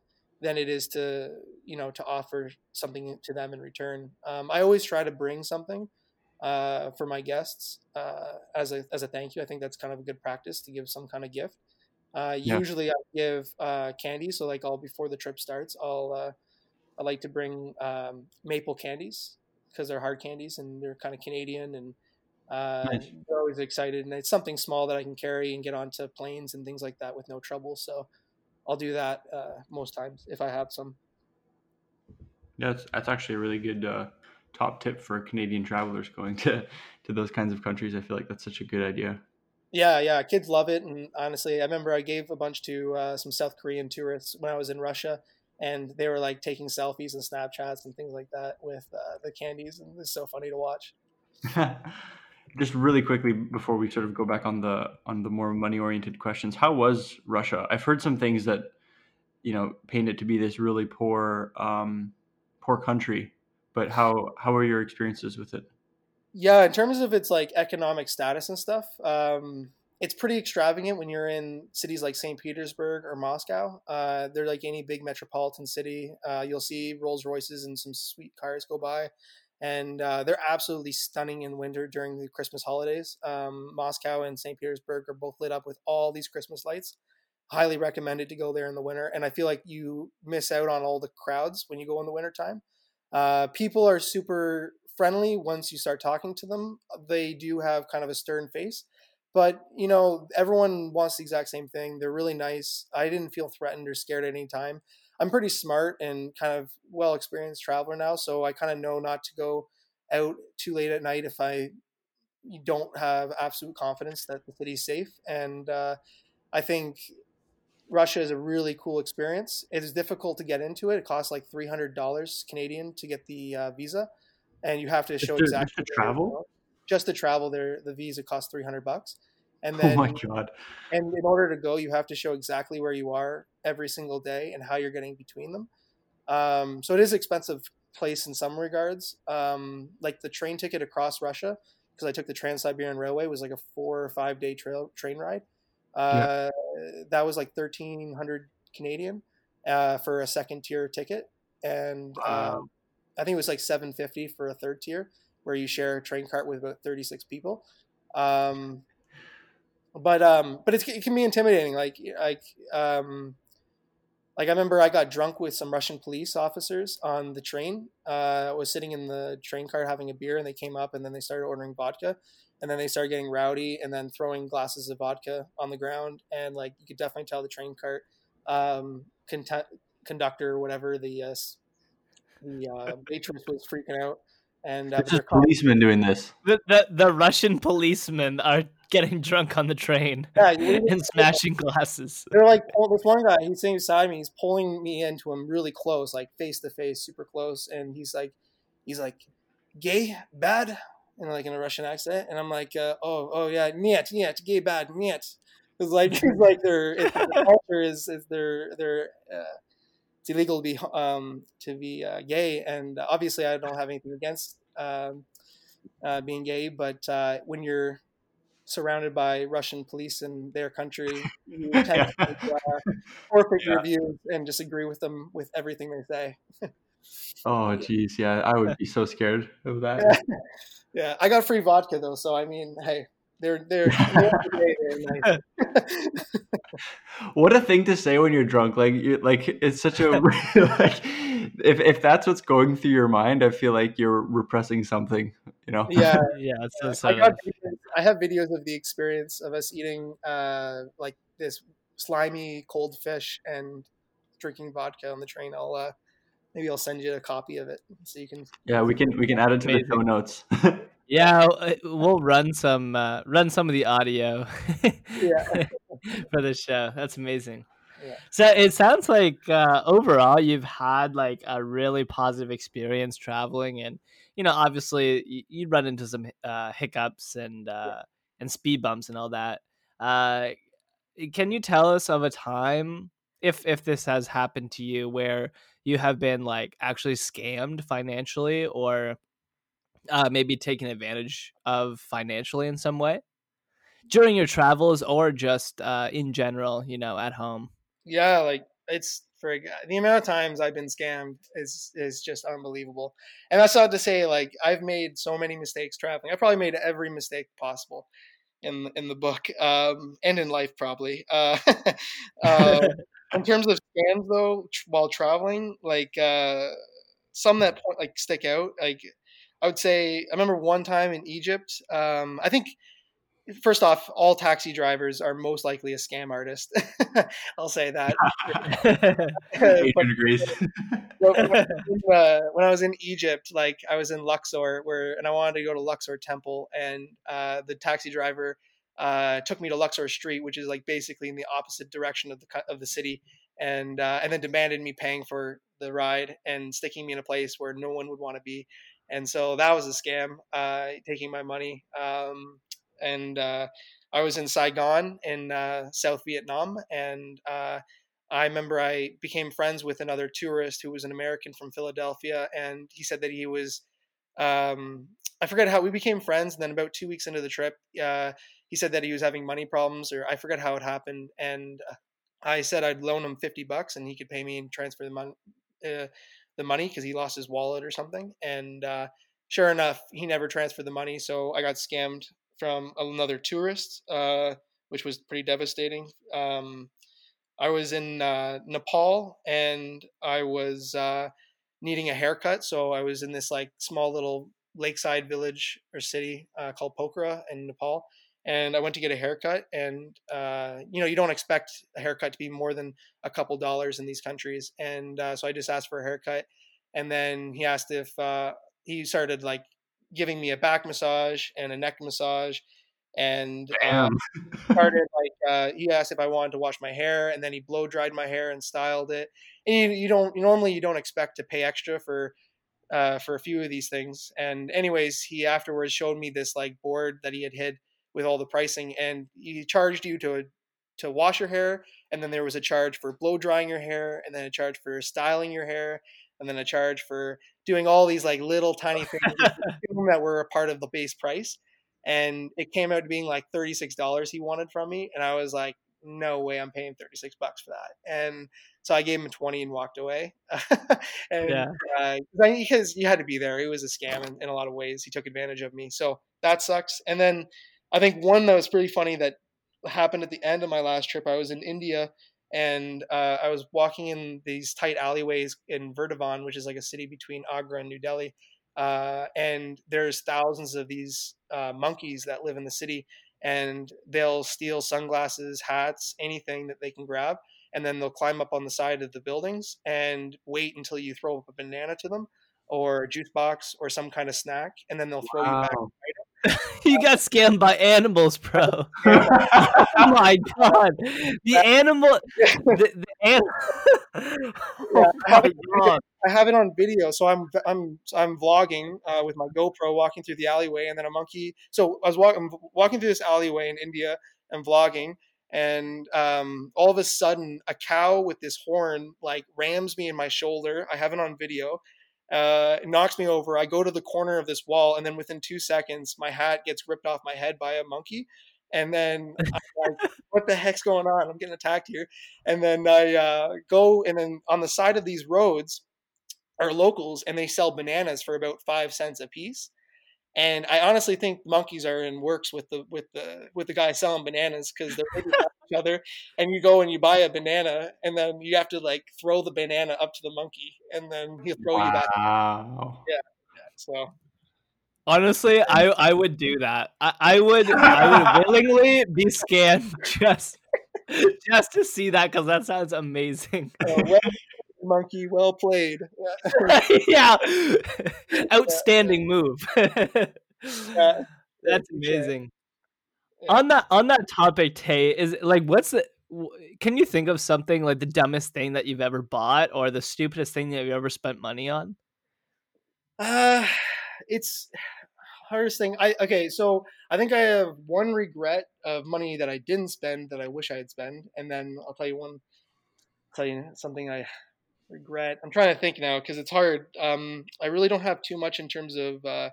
than it is to you know to offer something to them in return. Um, I always try to bring something uh, for my guests uh, as a as a thank you. I think that's kind of a good practice to give some kind of gift. Uh, yeah. Usually, I give uh, candy. So, like, all before the trip starts, I'll uh, I like to bring um, maple candies because they're hard candies and they're kind of Canadian and uh, nice. They're always excited, and it's something small that I can carry and get onto planes and things like that with no trouble. So I'll do that uh, most times if I have some. Yeah, that's, that's actually a really good uh, top tip for Canadian travelers going to to those kinds of countries. I feel like that's such a good idea. Yeah, yeah, kids love it, and honestly, I remember I gave a bunch to uh, some South Korean tourists when I was in Russia, and they were like taking selfies and Snapchats and things like that with uh, the candies, and it's so funny to watch. just really quickly before we sort of go back on the on the more money oriented questions how was russia? I've heard some things that you know paint it to be this really poor um poor country but how how are your experiences with it? Yeah in terms of its like economic status and stuff um it's pretty extravagant when you're in cities like st petersburg or moscow. Uh they're like any big metropolitan city. Uh you'll see rolls royces and some sweet cars go by and uh, they're absolutely stunning in winter during the Christmas holidays. Um, Moscow and St. Petersburg are both lit up with all these Christmas lights. Highly recommended to go there in the winter, and I feel like you miss out on all the crowds when you go in the wintertime. Uh, people are super friendly once you start talking to them. They do have kind of a stern face, but you know everyone wants the exact same thing. They're really nice. I didn't feel threatened or scared at any time. I'm pretty smart and kind of well experienced traveler now, so I kind of know not to go out too late at night if I don't have absolute confidence that the city's safe. And uh, I think Russia is a really cool experience. It is difficult to get into it. It costs like three hundred dollars Canadian to get the uh, visa, and you have to show just exactly to travel. Just to travel, there the visa costs three hundred bucks. And then, oh my god! And in order to go, you have to show exactly where you are every single day and how you're getting between them. Um, so it is expensive place in some regards. Um, like the train ticket across Russia, because I took the Trans Siberian Railway, was like a four or five day trail train ride. Uh, yeah. That was like thirteen hundred Canadian uh, for a second tier ticket, and wow. um, I think it was like seven fifty for a third tier, where you share a train cart with about thirty six people. Um, but um, but it can be intimidating. Like like um, like I remember I got drunk with some Russian police officers on the train. Uh, I was sitting in the train car having a beer, and they came up and then they started ordering vodka, and then they started getting rowdy and then throwing glasses of vodka on the ground, and like you could definitely tell the train cart um, con- conductor or whatever the uh, the uh, waitress was freaking out And uh, it's just policemen doing this. The, the the Russian policemen are getting drunk on the train yeah, and smashing glasses. They're like, oh, this one guy, he's sitting beside me, he's pulling me into him really close, like face to face, super close, and he's like, he's like, gay, bad, and like in a Russian accent, and I'm like, uh, oh, oh yeah, niet, niet, gay, bad, niet. It's like, it's like their, it's, their culture is, is their, their, uh, it's illegal to be um, to be uh, gay, and obviously I don't have anything against um, uh, being gay, but uh, when you're surrounded by Russian police in their country, yeah. to uh, yeah. your views and just agree with them with everything they say. oh, geez, yeah, I would be so scared of that. Yeah. yeah, I got free vodka though, so I mean, hey, they're they're, they're nice. what a thing to say when you're drunk like you like it's such a like if if that's what's going through your mind i feel like you're repressing something you know yeah yeah so, so I, got, I have videos of the experience of us eating uh like this slimy cold fish and drinking vodka on the train i'll uh maybe i'll send you a copy of it so you can yeah we can we can add it to Amazing. the show notes yeah uh, we'll run some uh run some of the audio yeah for the show. That's amazing. Yeah. So it sounds like uh, overall you've had like a really positive experience traveling, and you know, obviously you, you run into some uh, hiccups and uh, yeah. and speed bumps and all that. Uh, can you tell us of a time, if if this has happened to you, where you have been like actually scammed financially, or uh, maybe taken advantage of financially in some way? during your travels or just uh, in general, you know, at home? Yeah, like it's for the amount of times I've been scammed is is just unbelievable. And that's not to say like I've made so many mistakes traveling. I probably made every mistake possible in in the book um, and in life probably. Uh, uh, in terms of scams though, tr- while traveling, like uh, some that point like stick out. Like I would say, I remember one time in Egypt. Um, I think first off, all taxi drivers are most likely a scam artist. I'll say that. but, degrees. when, uh, when, I was in Egypt, like I was in Luxor, where and I wanted to go to Luxor Temple, and uh, the taxi driver uh, took me to Luxor Street, which is like basically in the opposite direction of the of the city, and uh, and then demanded me paying for the ride and sticking me in a place where no one would want to be. And so that was a scam, uh, taking my money. Um, and uh, I was in Saigon in uh, South Vietnam, and uh, I remember I became friends with another tourist who was an American from Philadelphia, and he said that he was. Um, I forget how we became friends, and then about two weeks into the trip, uh, he said that he was having money problems, or I forget how it happened, and uh, I said I'd loan him fifty bucks, and he could pay me and transfer the money, uh, the money because he lost his wallet or something, and sure enough, he never transferred the money, so I got scammed from another tourist, uh, which was pretty devastating. Um, I was in uh, Nepal and I was uh, needing a haircut, so I was in this like small little lakeside village or city uh, called Pokhara in Nepal, and I went to get a haircut. And uh, you know, you don't expect a haircut to be more than a couple dollars in these countries, and uh, so I just asked for a haircut, and then he asked if he started like giving me a back massage and a neck massage and um, started like uh, he asked if I wanted to wash my hair, and then he blow dried my hair and styled it. And you, you don't normally you don't expect to pay extra for uh, for a few of these things. And anyways, he afterwards showed me this like board that he had hid with all the pricing, and he charged you to to wash your hair, and then there was a charge for blow drying your hair, and then a charge for styling your hair, and then a charge for doing all these like little tiny things that were a part of the base price. And it came out to being like $36 he wanted from me. And I was like, no way I'm paying 36 bucks for that. And so I gave him 20 and walked away. and yeah. uh, because you had to be there. It was a scam in, in a lot of ways. He took advantage of me. So that sucks. And then I think one that was pretty funny that happened at the end of my last trip, I was in India and uh, I was walking in these tight alleyways in Vrindavan, which is like a city between Agra and New Delhi. Uh, and there's thousands of these uh, monkeys that live in the city, and they'll steal sunglasses, hats, anything that they can grab, and then they'll climb up on the side of the buildings and wait until you throw up a banana to them. or a juice box or some kind of snack, and then they'll throw you back. You got scammed by animals, bro. oh my god, the animal, the, the an- oh have my it- god. I have it on video, so I'm I'm I'm vlogging uh, with my GoPro, walking through the alleyway, and then a monkey. So I was walking walking through this alleyway in India and vlogging, and um, all of a sudden, a cow with this horn like rams me in my shoulder. I have it on video. Uh, it knocks me over. I go to the corner of this wall, and then within two seconds, my hat gets ripped off my head by a monkey. And then I'm like, "What the heck's going on? I'm getting attacked here." And then I uh, go, and then on the side of these roads are locals and they sell bananas for about five cents a piece. And I honestly think monkeys are in works with the with the with the guy selling bananas because they're looking each other. And you go and you buy a banana, and then you have to like throw the banana up to the monkey, and then he'll throw you back. Wow. Yeah, yeah. So Honestly, I I would do that. I, I would I would willingly be scanned just just to see that because that sounds amazing. uh, well, monkey, well played. yeah, outstanding move. That's amazing. On that on that topic, Tay, is like what's the? Can you think of something like the dumbest thing that you've ever bought or the stupidest thing that you've ever spent money on? Uh, it's hardest thing. I okay, so I think I have one regret of money that I didn't spend that I wish I had spent, and then I'll tell you one. Tell you something I regret. I'm trying to think now because it's hard. Um, I really don't have too much in terms of uh,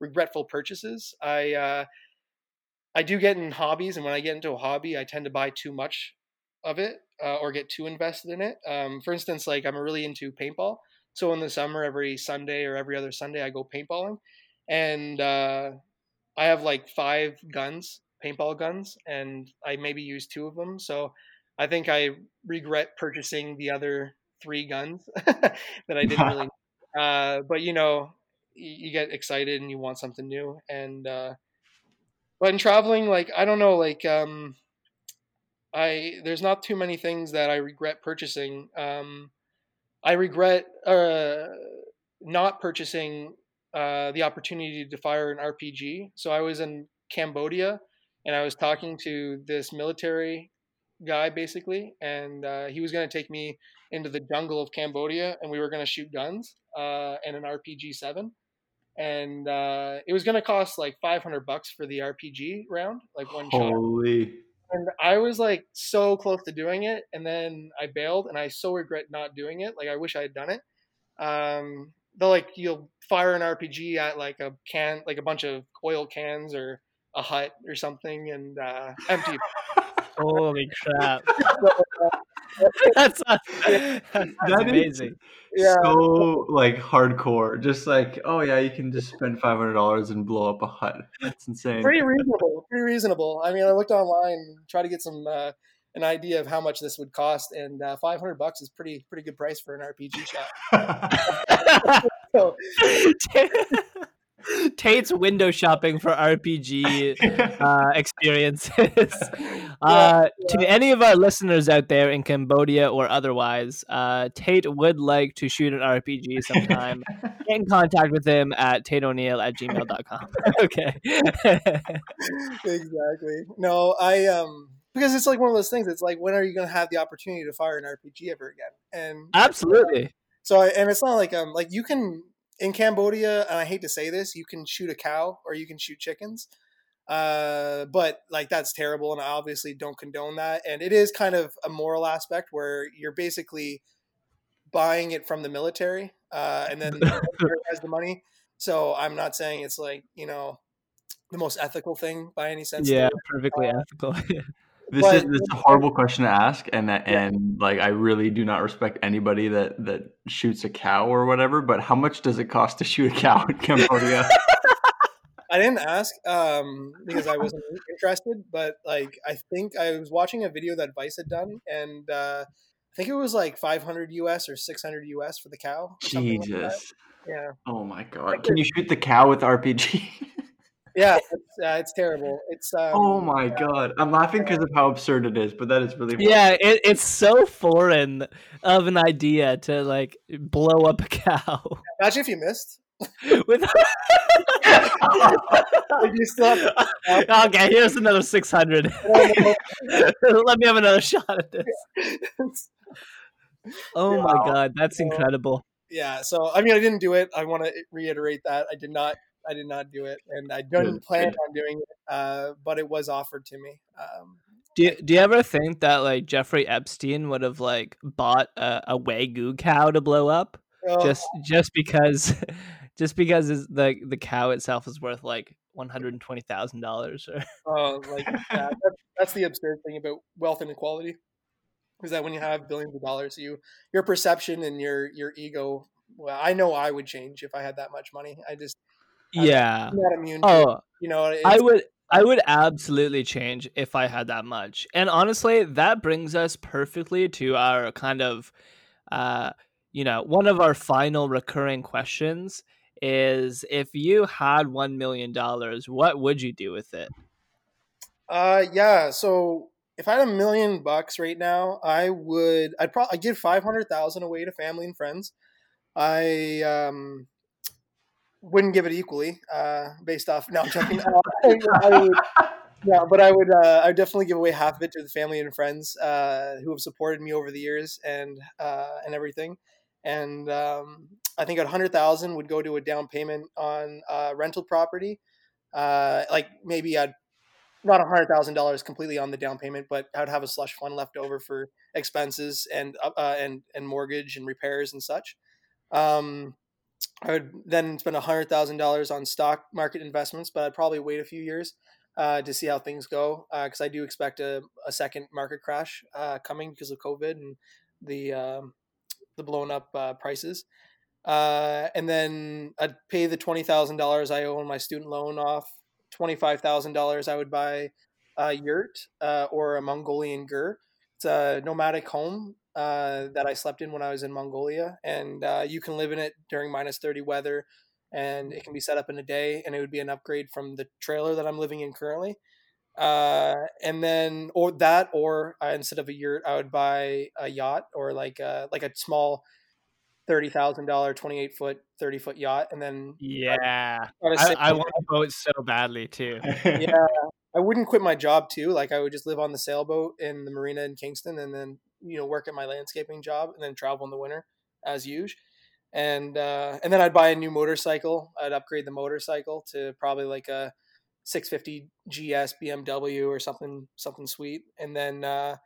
regretful purchases. I uh, I do get in hobbies, and when I get into a hobby, I tend to buy too much of it uh, or get too invested in it. Um, for instance, like I'm really into paintball. So in the summer, every Sunday or every other Sunday, I go paintballing, and uh, I have like five guns, paintball guns, and I maybe use two of them. So I think I regret purchasing the other three guns that I didn't really. uh, but you know, you, you get excited and you want something new, and uh, but in traveling, like I don't know, like um, I there's not too many things that I regret purchasing. Um, I regret uh, not purchasing uh, the opportunity to fire an RPG. So I was in Cambodia and I was talking to this military guy basically, and uh, he was going to take me into the jungle of Cambodia and we were going to shoot guns uh, and an RPG 7. And uh, it was going to cost like 500 bucks for the RPG round, like one shot Holy. and I was like so close to doing it, and then I bailed, and I so regret not doing it. Like I wish I had done it. Um, they'll like you'll fire an RPG at like a can, like a bunch of oil cans or a hut or something, and uh, empty. Holy crap! that's, that's That is- amazing. Yeah. So like hardcore. Just like, oh yeah, you can just spend five hundred dollars and blow up a hut. That's insane. Pretty reasonable. Pretty reasonable. I mean, I looked online, and tried to get some uh, an idea of how much this would cost, and uh, 500 bucks is pretty pretty good price for an RPG shop. So, Tate's window shopping for RPG uh, experiences. Uh, To any of our listeners out there in Cambodia or otherwise, uh, Tate would like to shoot an RPG sometime. Get in contact with him at tateo'neill at gmail.com. okay. exactly. No, I um because it's like one of those things. It's like when are you going to have the opportunity to fire an RPG ever again? And Absolutely. so, I, and it's not like um like you can in Cambodia, and I hate to say this, you can shoot a cow or you can shoot chickens. Uh, but like that's terrible, and I obviously don't condone that. And it is kind of a moral aspect where you're basically buying it from the military, uh, and then the military has the money. So I'm not saying it's like you know the most ethical thing by any sense. Yeah, perfectly ethical. This But- is this is a horrible question to ask, and that, and like I really do not respect anybody that that shoots a cow or whatever. But how much does it cost to shoot a cow in Cambodia? I didn't ask um, because I wasn't interested, but like I think I was watching a video that Vice had done, and uh, I think it was like 500 US or 600 US for the cow. something like. Jesus. yeah, Oh my god! Can you shoot the cow with RPG? yeah, it's, uh, it's terrible. It's um, oh my god, I'm laughing because of how absurd it is, but that is really funny. Yeah, it, it's so foreign of an idea to like blow up a cow. Imagine if you missed. With you still have okay, here's another six hundred. Let me have another shot at this. Oh my god, that's incredible. yeah. So I mean, I didn't do it. I want to reiterate that I did not. I did not do it, and I didn't Good, plan good. on doing it. Uh, but it was offered to me. Um, Do you, do you ever think that like Jeffrey Epstein would have like bought a, a wagyu cow to blow up oh, just just because just because the the cow itself is worth like one hundred and twenty thousand dollars or oh, like yeah, that's, that's the absurd thing about wealth inequality is that when you have billions of dollars, you your perception and your your ego. Well, I know I would change if I had that much money. I just yeah. I'm not immune. To it, Oh, you know, I would I would absolutely change if I had that much. And honestly, that brings us perfectly to our kind of uh you know, one of our final recurring questions is if you had 1 million dollars, what would you do with it? Uh, yeah. So if I had a million bucks right now, I would. I'd probably I'd give five hundred thousand away to family and friends. I um wouldn't give it equally, uh, based off. No, I'm joking. Uh, I would, no, but I would. Uh, I would definitely give away half of it to the family and friends uh, who have supported me over the years and uh, and everything. And um, I think a hundred thousand would go to a down payment on uh, rental property. Uh, like maybe I'd not a hundred thousand dollars completely on the down payment, but I would have a slush fund left over for expenses and uh, uh, and and mortgage and repairs and such. Um, I would then spend hundred thousand dollars on stock market investments, but I'd probably wait a few years uh, to see how things go because I do expect a, a second market crash uh, coming because of COVID and the um, the blown up uh, prices. Uh, and then I'd pay the twenty thousand dollars I owe on my student loan off. Twenty five thousand dollars I would buy a yurt uh, or a Mongolian ger. It's a nomadic home uh, that I slept in when I was in Mongolia, and uh, you can live in it during minus thirty weather, and it can be set up in a day, and it would be an upgrade from the trailer that I'm living in currently. Uh, and then or that or uh, instead of a yurt, I would buy a yacht or like a like a small thirty thousand dollar, twenty eight foot, thirty foot yacht, and then Yeah. try to I, I want a boat so badly too. yeah, I wouldn't quit my job too. Like I would just live on the sailboat in the marina in Kingston, and then you know work at my landscaping job, and then travel in the winter as usual. And uh, and then I'd buy a new motorcycle. I'd upgrade the motorcycle to probably like a 650 GS BMW or something something sweet. And then uh,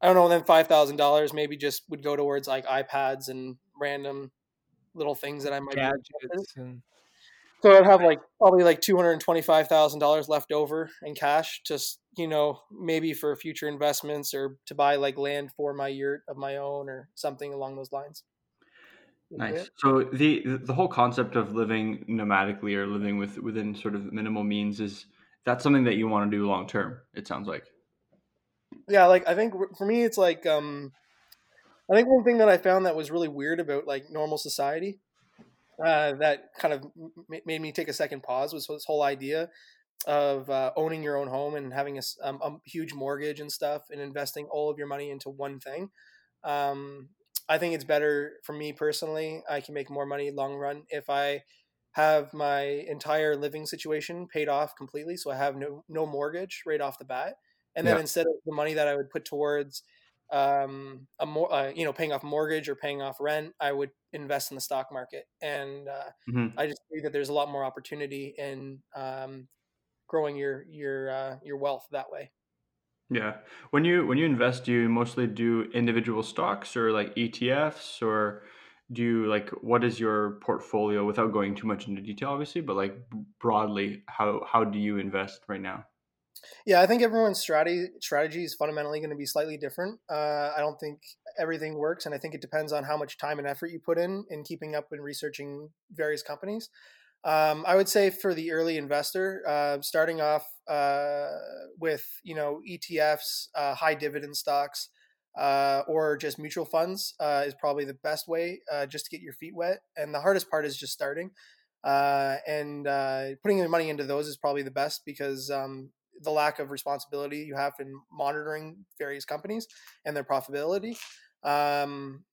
I don't know. Then five thousand dollars maybe just would go towards like iPads and random little things that I might. be interested in. Gadgets and So I'd have like probably like two hundred and twenty five thousand dollars left over in cash, just you know maybe for future investments or to buy like land for my yurt of my own or something along those lines. Nice. So the the whole concept of living nomadically or living with within sort of minimal means is that's something that you want to do long term. It sounds like. Yeah, like I think for me it's like um, I think one thing that I found that was really weird about like normal society uh, that kind of m- made me take a second pause was this whole idea of uh, owning your own home and having a, um, a huge mortgage and stuff and investing all of your money into one thing. Um, I think it's better for me personally. I can make more money long run if I have my entire living situation paid off completely, so I have no no mortgage right off the bat. And then Yeah. instead of the money that I would put towards um, a more uh, you know paying off mortgage or paying off rent, I would invest in the stock market. And uh, Mhm. I just think that there's a lot more opportunity in um, growing your your uh, your wealth that way. Yeah. When you when you invest, do you mostly do individual stocks or like ETFs or do you like what is your portfolio without going too much into detail obviously, but like broadly how how do you invest right now? Yeah, I think everyone's strategy strategy is fundamentally going to be slightly different. Uh, I don't think everything works, and I think it depends on how much time and effort you put in in keeping up and researching various companies. Um, I would say for the early investor, uh, starting off uh, with you know ETFs, uh, high dividend stocks, uh, or just mutual funds uh, is probably the best way uh, just to get your feet wet. And the hardest part is just starting. and putting your money into those is probably the best because um, the lack of responsibility you have in monitoring various companies and their profitability. Um,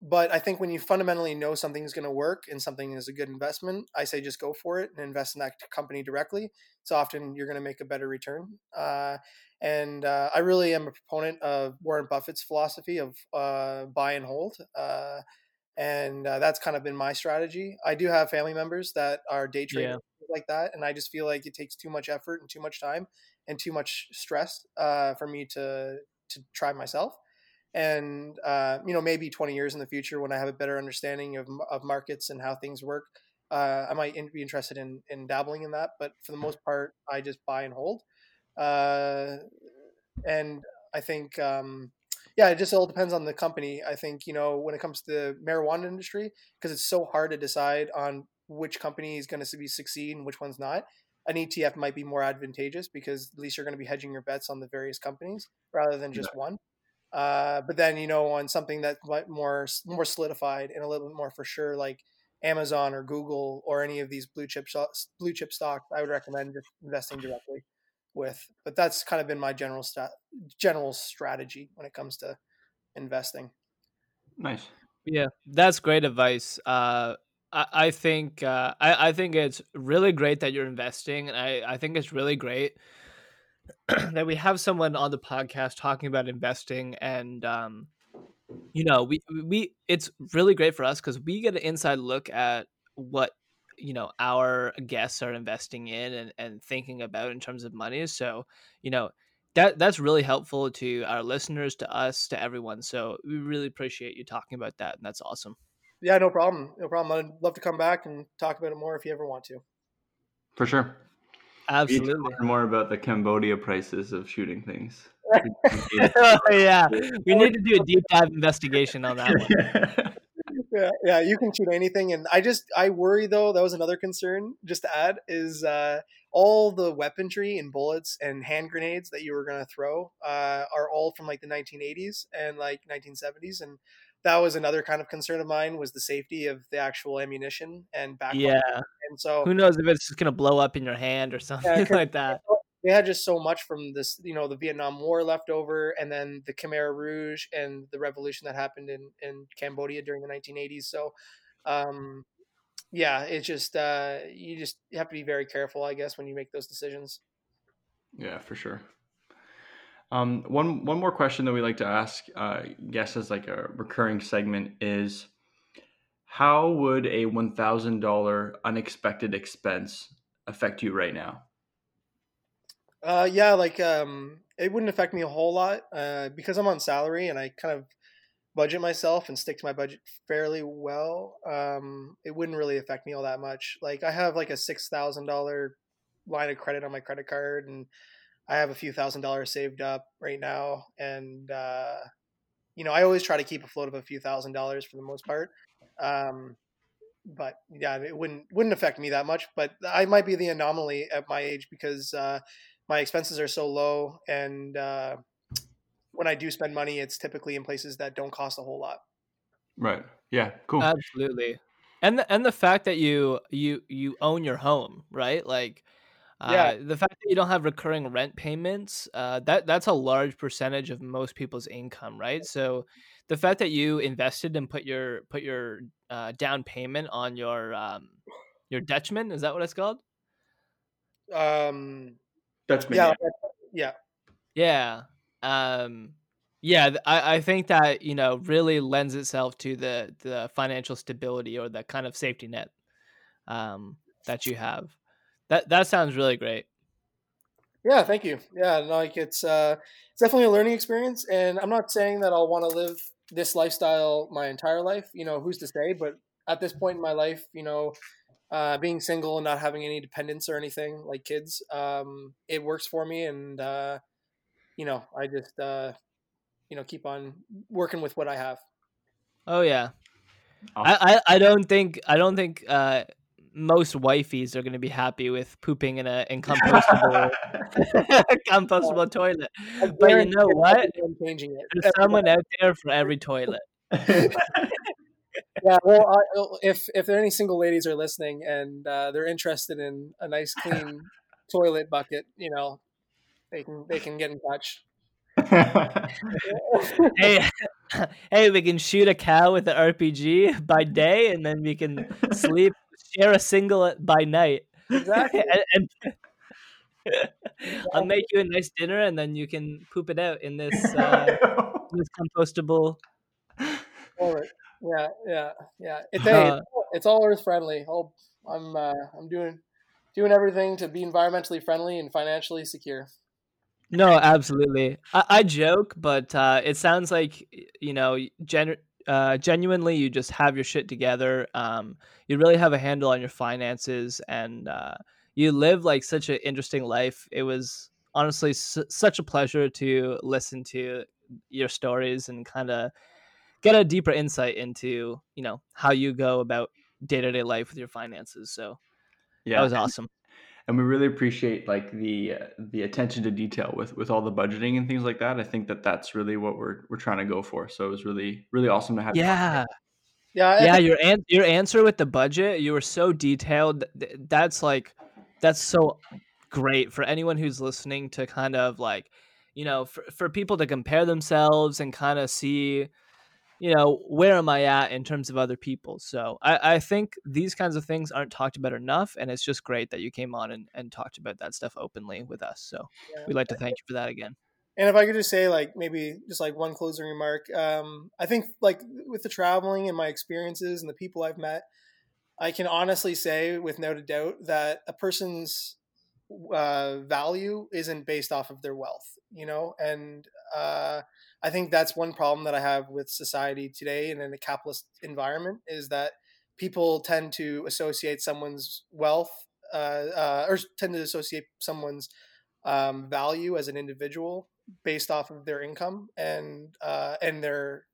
but I think when you fundamentally know something is going to work and something is a good investment, I say just go for it and invest in that company directly. So often you're going to make a better return. Uh, and uh, I really am a proponent of Warren Buffett's philosophy of uh, buy and hold. Uh, and uh, that's kind of been my strategy. I do have family members that are day traders yeah. like that, and I just feel like it takes too much effort and too much time and too much stress uh, for me to to try myself and uh, you know maybe 20 years in the future when i have a better understanding of, of markets and how things work uh, i might be interested in, in dabbling in that but for the most part i just buy and hold. Uh, and i think um, yeah it just all depends on the company. I think you know when it comes to the marijuana industry because it's so hard to decide on which company is going to be succeed and which one's not an etf might be more advantageous because at least you're going to be hedging your bets on the various companies rather than just yeah. one uh, but then you know on something that more more solidified and a little bit more for sure, like Amazon or Google or any of these blue chip blue chip stocks, I would recommend just investing directly with. But that's kind of been my general stat general strategy when it comes to investing. Nice. Yeah, that's great advice. Uh, I, I think uh, I, I think it's really great that you're investing, and I, I think it's really great that we have someone on the podcast talking about investing and um you know we we it's really great for us because we get an inside look at what you know our guests are investing in and, and thinking about in terms of money. So you know that that's really helpful to our listeners to us to everyone. So we really appreciate you talking about that and that's awesome. Yeah no problem. No problem. I'd love to come back and talk about it more if you ever want to. For sure Absolutely. learn more about the Cambodia prices of shooting things. oh, yeah, we need to do a deep dive investigation on that one. yeah, yeah, you can shoot anything, and I just I worry though. That was another concern. Just to add is uh, all the weaponry and bullets and hand grenades that you were going to throw uh, are all from like the 1980s and like 1970s, and that was another kind of concern of mine was the safety of the actual ammunition and back. Yeah. And so who knows if it's just gonna blow up in your hand or something yeah, like that. They had just so much from this, you know, the Vietnam War left over, and then the Khmer Rouge and the revolution that happened in in Cambodia during the 1980s. So, um, yeah, it's just uh, you just have to be very careful, I guess, when you make those decisions. Yeah, for sure. Um, one one more question that we like to ask uh, guests as like a recurring segment is, how would a one thousand dollar unexpected expense affect you right now? Uh, yeah, like um, it wouldn't affect me a whole lot uh, because I'm on salary and I kind of budget myself and stick to my budget fairly well. Um, it wouldn't really affect me all that much. Like I have like a six thousand dollar line of credit on my credit card and I have a few thousand dollars saved up right now, and uh, you know I always try to keep afloat of a few thousand dollars for the most part. Um, but yeah, it wouldn't wouldn't affect me that much. But I might be the anomaly at my age because uh, my expenses are so low, and uh, when I do spend money, it's typically in places that don't cost a whole lot. Right. Yeah. Cool. Absolutely. And the, and the fact that you you you own your home, right? Like yeah. Uh, the fact that you don't have recurring rent payments, uh, that that's a large percentage of most people's income, right? So, the fact that you invested and put your put your uh, down payment on your um, your Dutchman is that what it's called? Um, Dutchman. Yeah, yeah, yeah. Um, yeah, I, I think that you know really lends itself to the the financial stability or the kind of safety net um, that you have. That that sounds really great. Yeah, thank you. Yeah, like it's uh, it's definitely a learning experience, and I'm not saying that I'll want to live this lifestyle my entire life. You know, who's to say? But at this point in my life, you know, uh, being single and not having any dependents or anything like kids, um, it works for me, and uh, you know, I just uh, you know keep on working with what I have. Oh yeah, awesome. I, I I don't think I don't think uh most wifeys are going to be happy with pooping in a in compostable compostable toilet. But you know what? Changing it. There's someone out there for every toilet. yeah, well, I, if if there are any single ladies are listening and uh, they're interested in a nice clean toilet bucket, you know, they can they can get in touch. hey, hey, we can shoot a cow with the RPG by day, and then we can sleep, share a single by night. Exactly. and, and I'll make you a nice dinner, and then you can poop it out in this uh, this compostable. Yeah, yeah, yeah. It's uh, it's all earth friendly. I'm uh, I'm doing doing everything to be environmentally friendly and financially secure. No, absolutely. I, I joke, but uh, it sounds like you know, gen- uh, genuinely, you just have your shit together. Um, you really have a handle on your finances, and uh, you live like such an interesting life. It was honestly s- such a pleasure to listen to your stories and kind of get a deeper insight into you know how you go about day to day life with your finances. So yeah, that was awesome and we really appreciate like the uh, the attention to detail with with all the budgeting and things like that. I think that that's really what we're we're trying to go for. So it was really really awesome to have. Yeah. Yeah, yeah. Your an- your answer with the budget, you were so detailed. That's like, that's so great for anyone who's listening to kind of like, you know, for for people to compare themselves and kind of see, you know, where am I at in terms of other people? So I, I think these kinds of things aren't talked about enough. And it's just great that you came on and, and talked about that stuff openly with us. So yeah. we'd like to thank you for that again. And if I could just say, like, maybe just like one closing remark, um, I think, like, with the traveling and my experiences and the people I've met, I can honestly say, with no doubt, that a person's uh, value isn't based off of their wealth, you know? And uh, I think that's one problem that I have with society today and in a capitalist environment is that people tend to associate someone's wealth uh, uh, or tend to associate someone's um, value as an individual based off of their income and uh, and their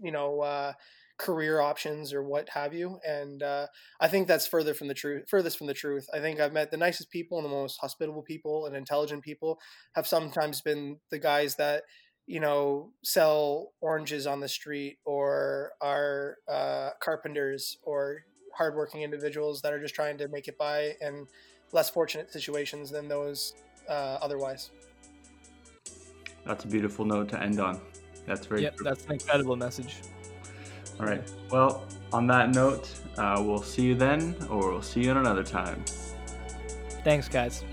you know career options or what have you. And uh, I think that's further from the truth, furthest from the truth. I think I've met the nicest people and the most hospitable people and intelligent people have sometimes been the guys that you know, sell oranges on the street or are uh, carpenters or hardworking individuals that are just trying to make it by in less fortunate situations than those uh, otherwise. That's a beautiful note to end on. That's very. Yep, true. that's an incredible message. All right. Well, on that note, uh, we'll see you then, or we'll see you another time. Thanks, guys.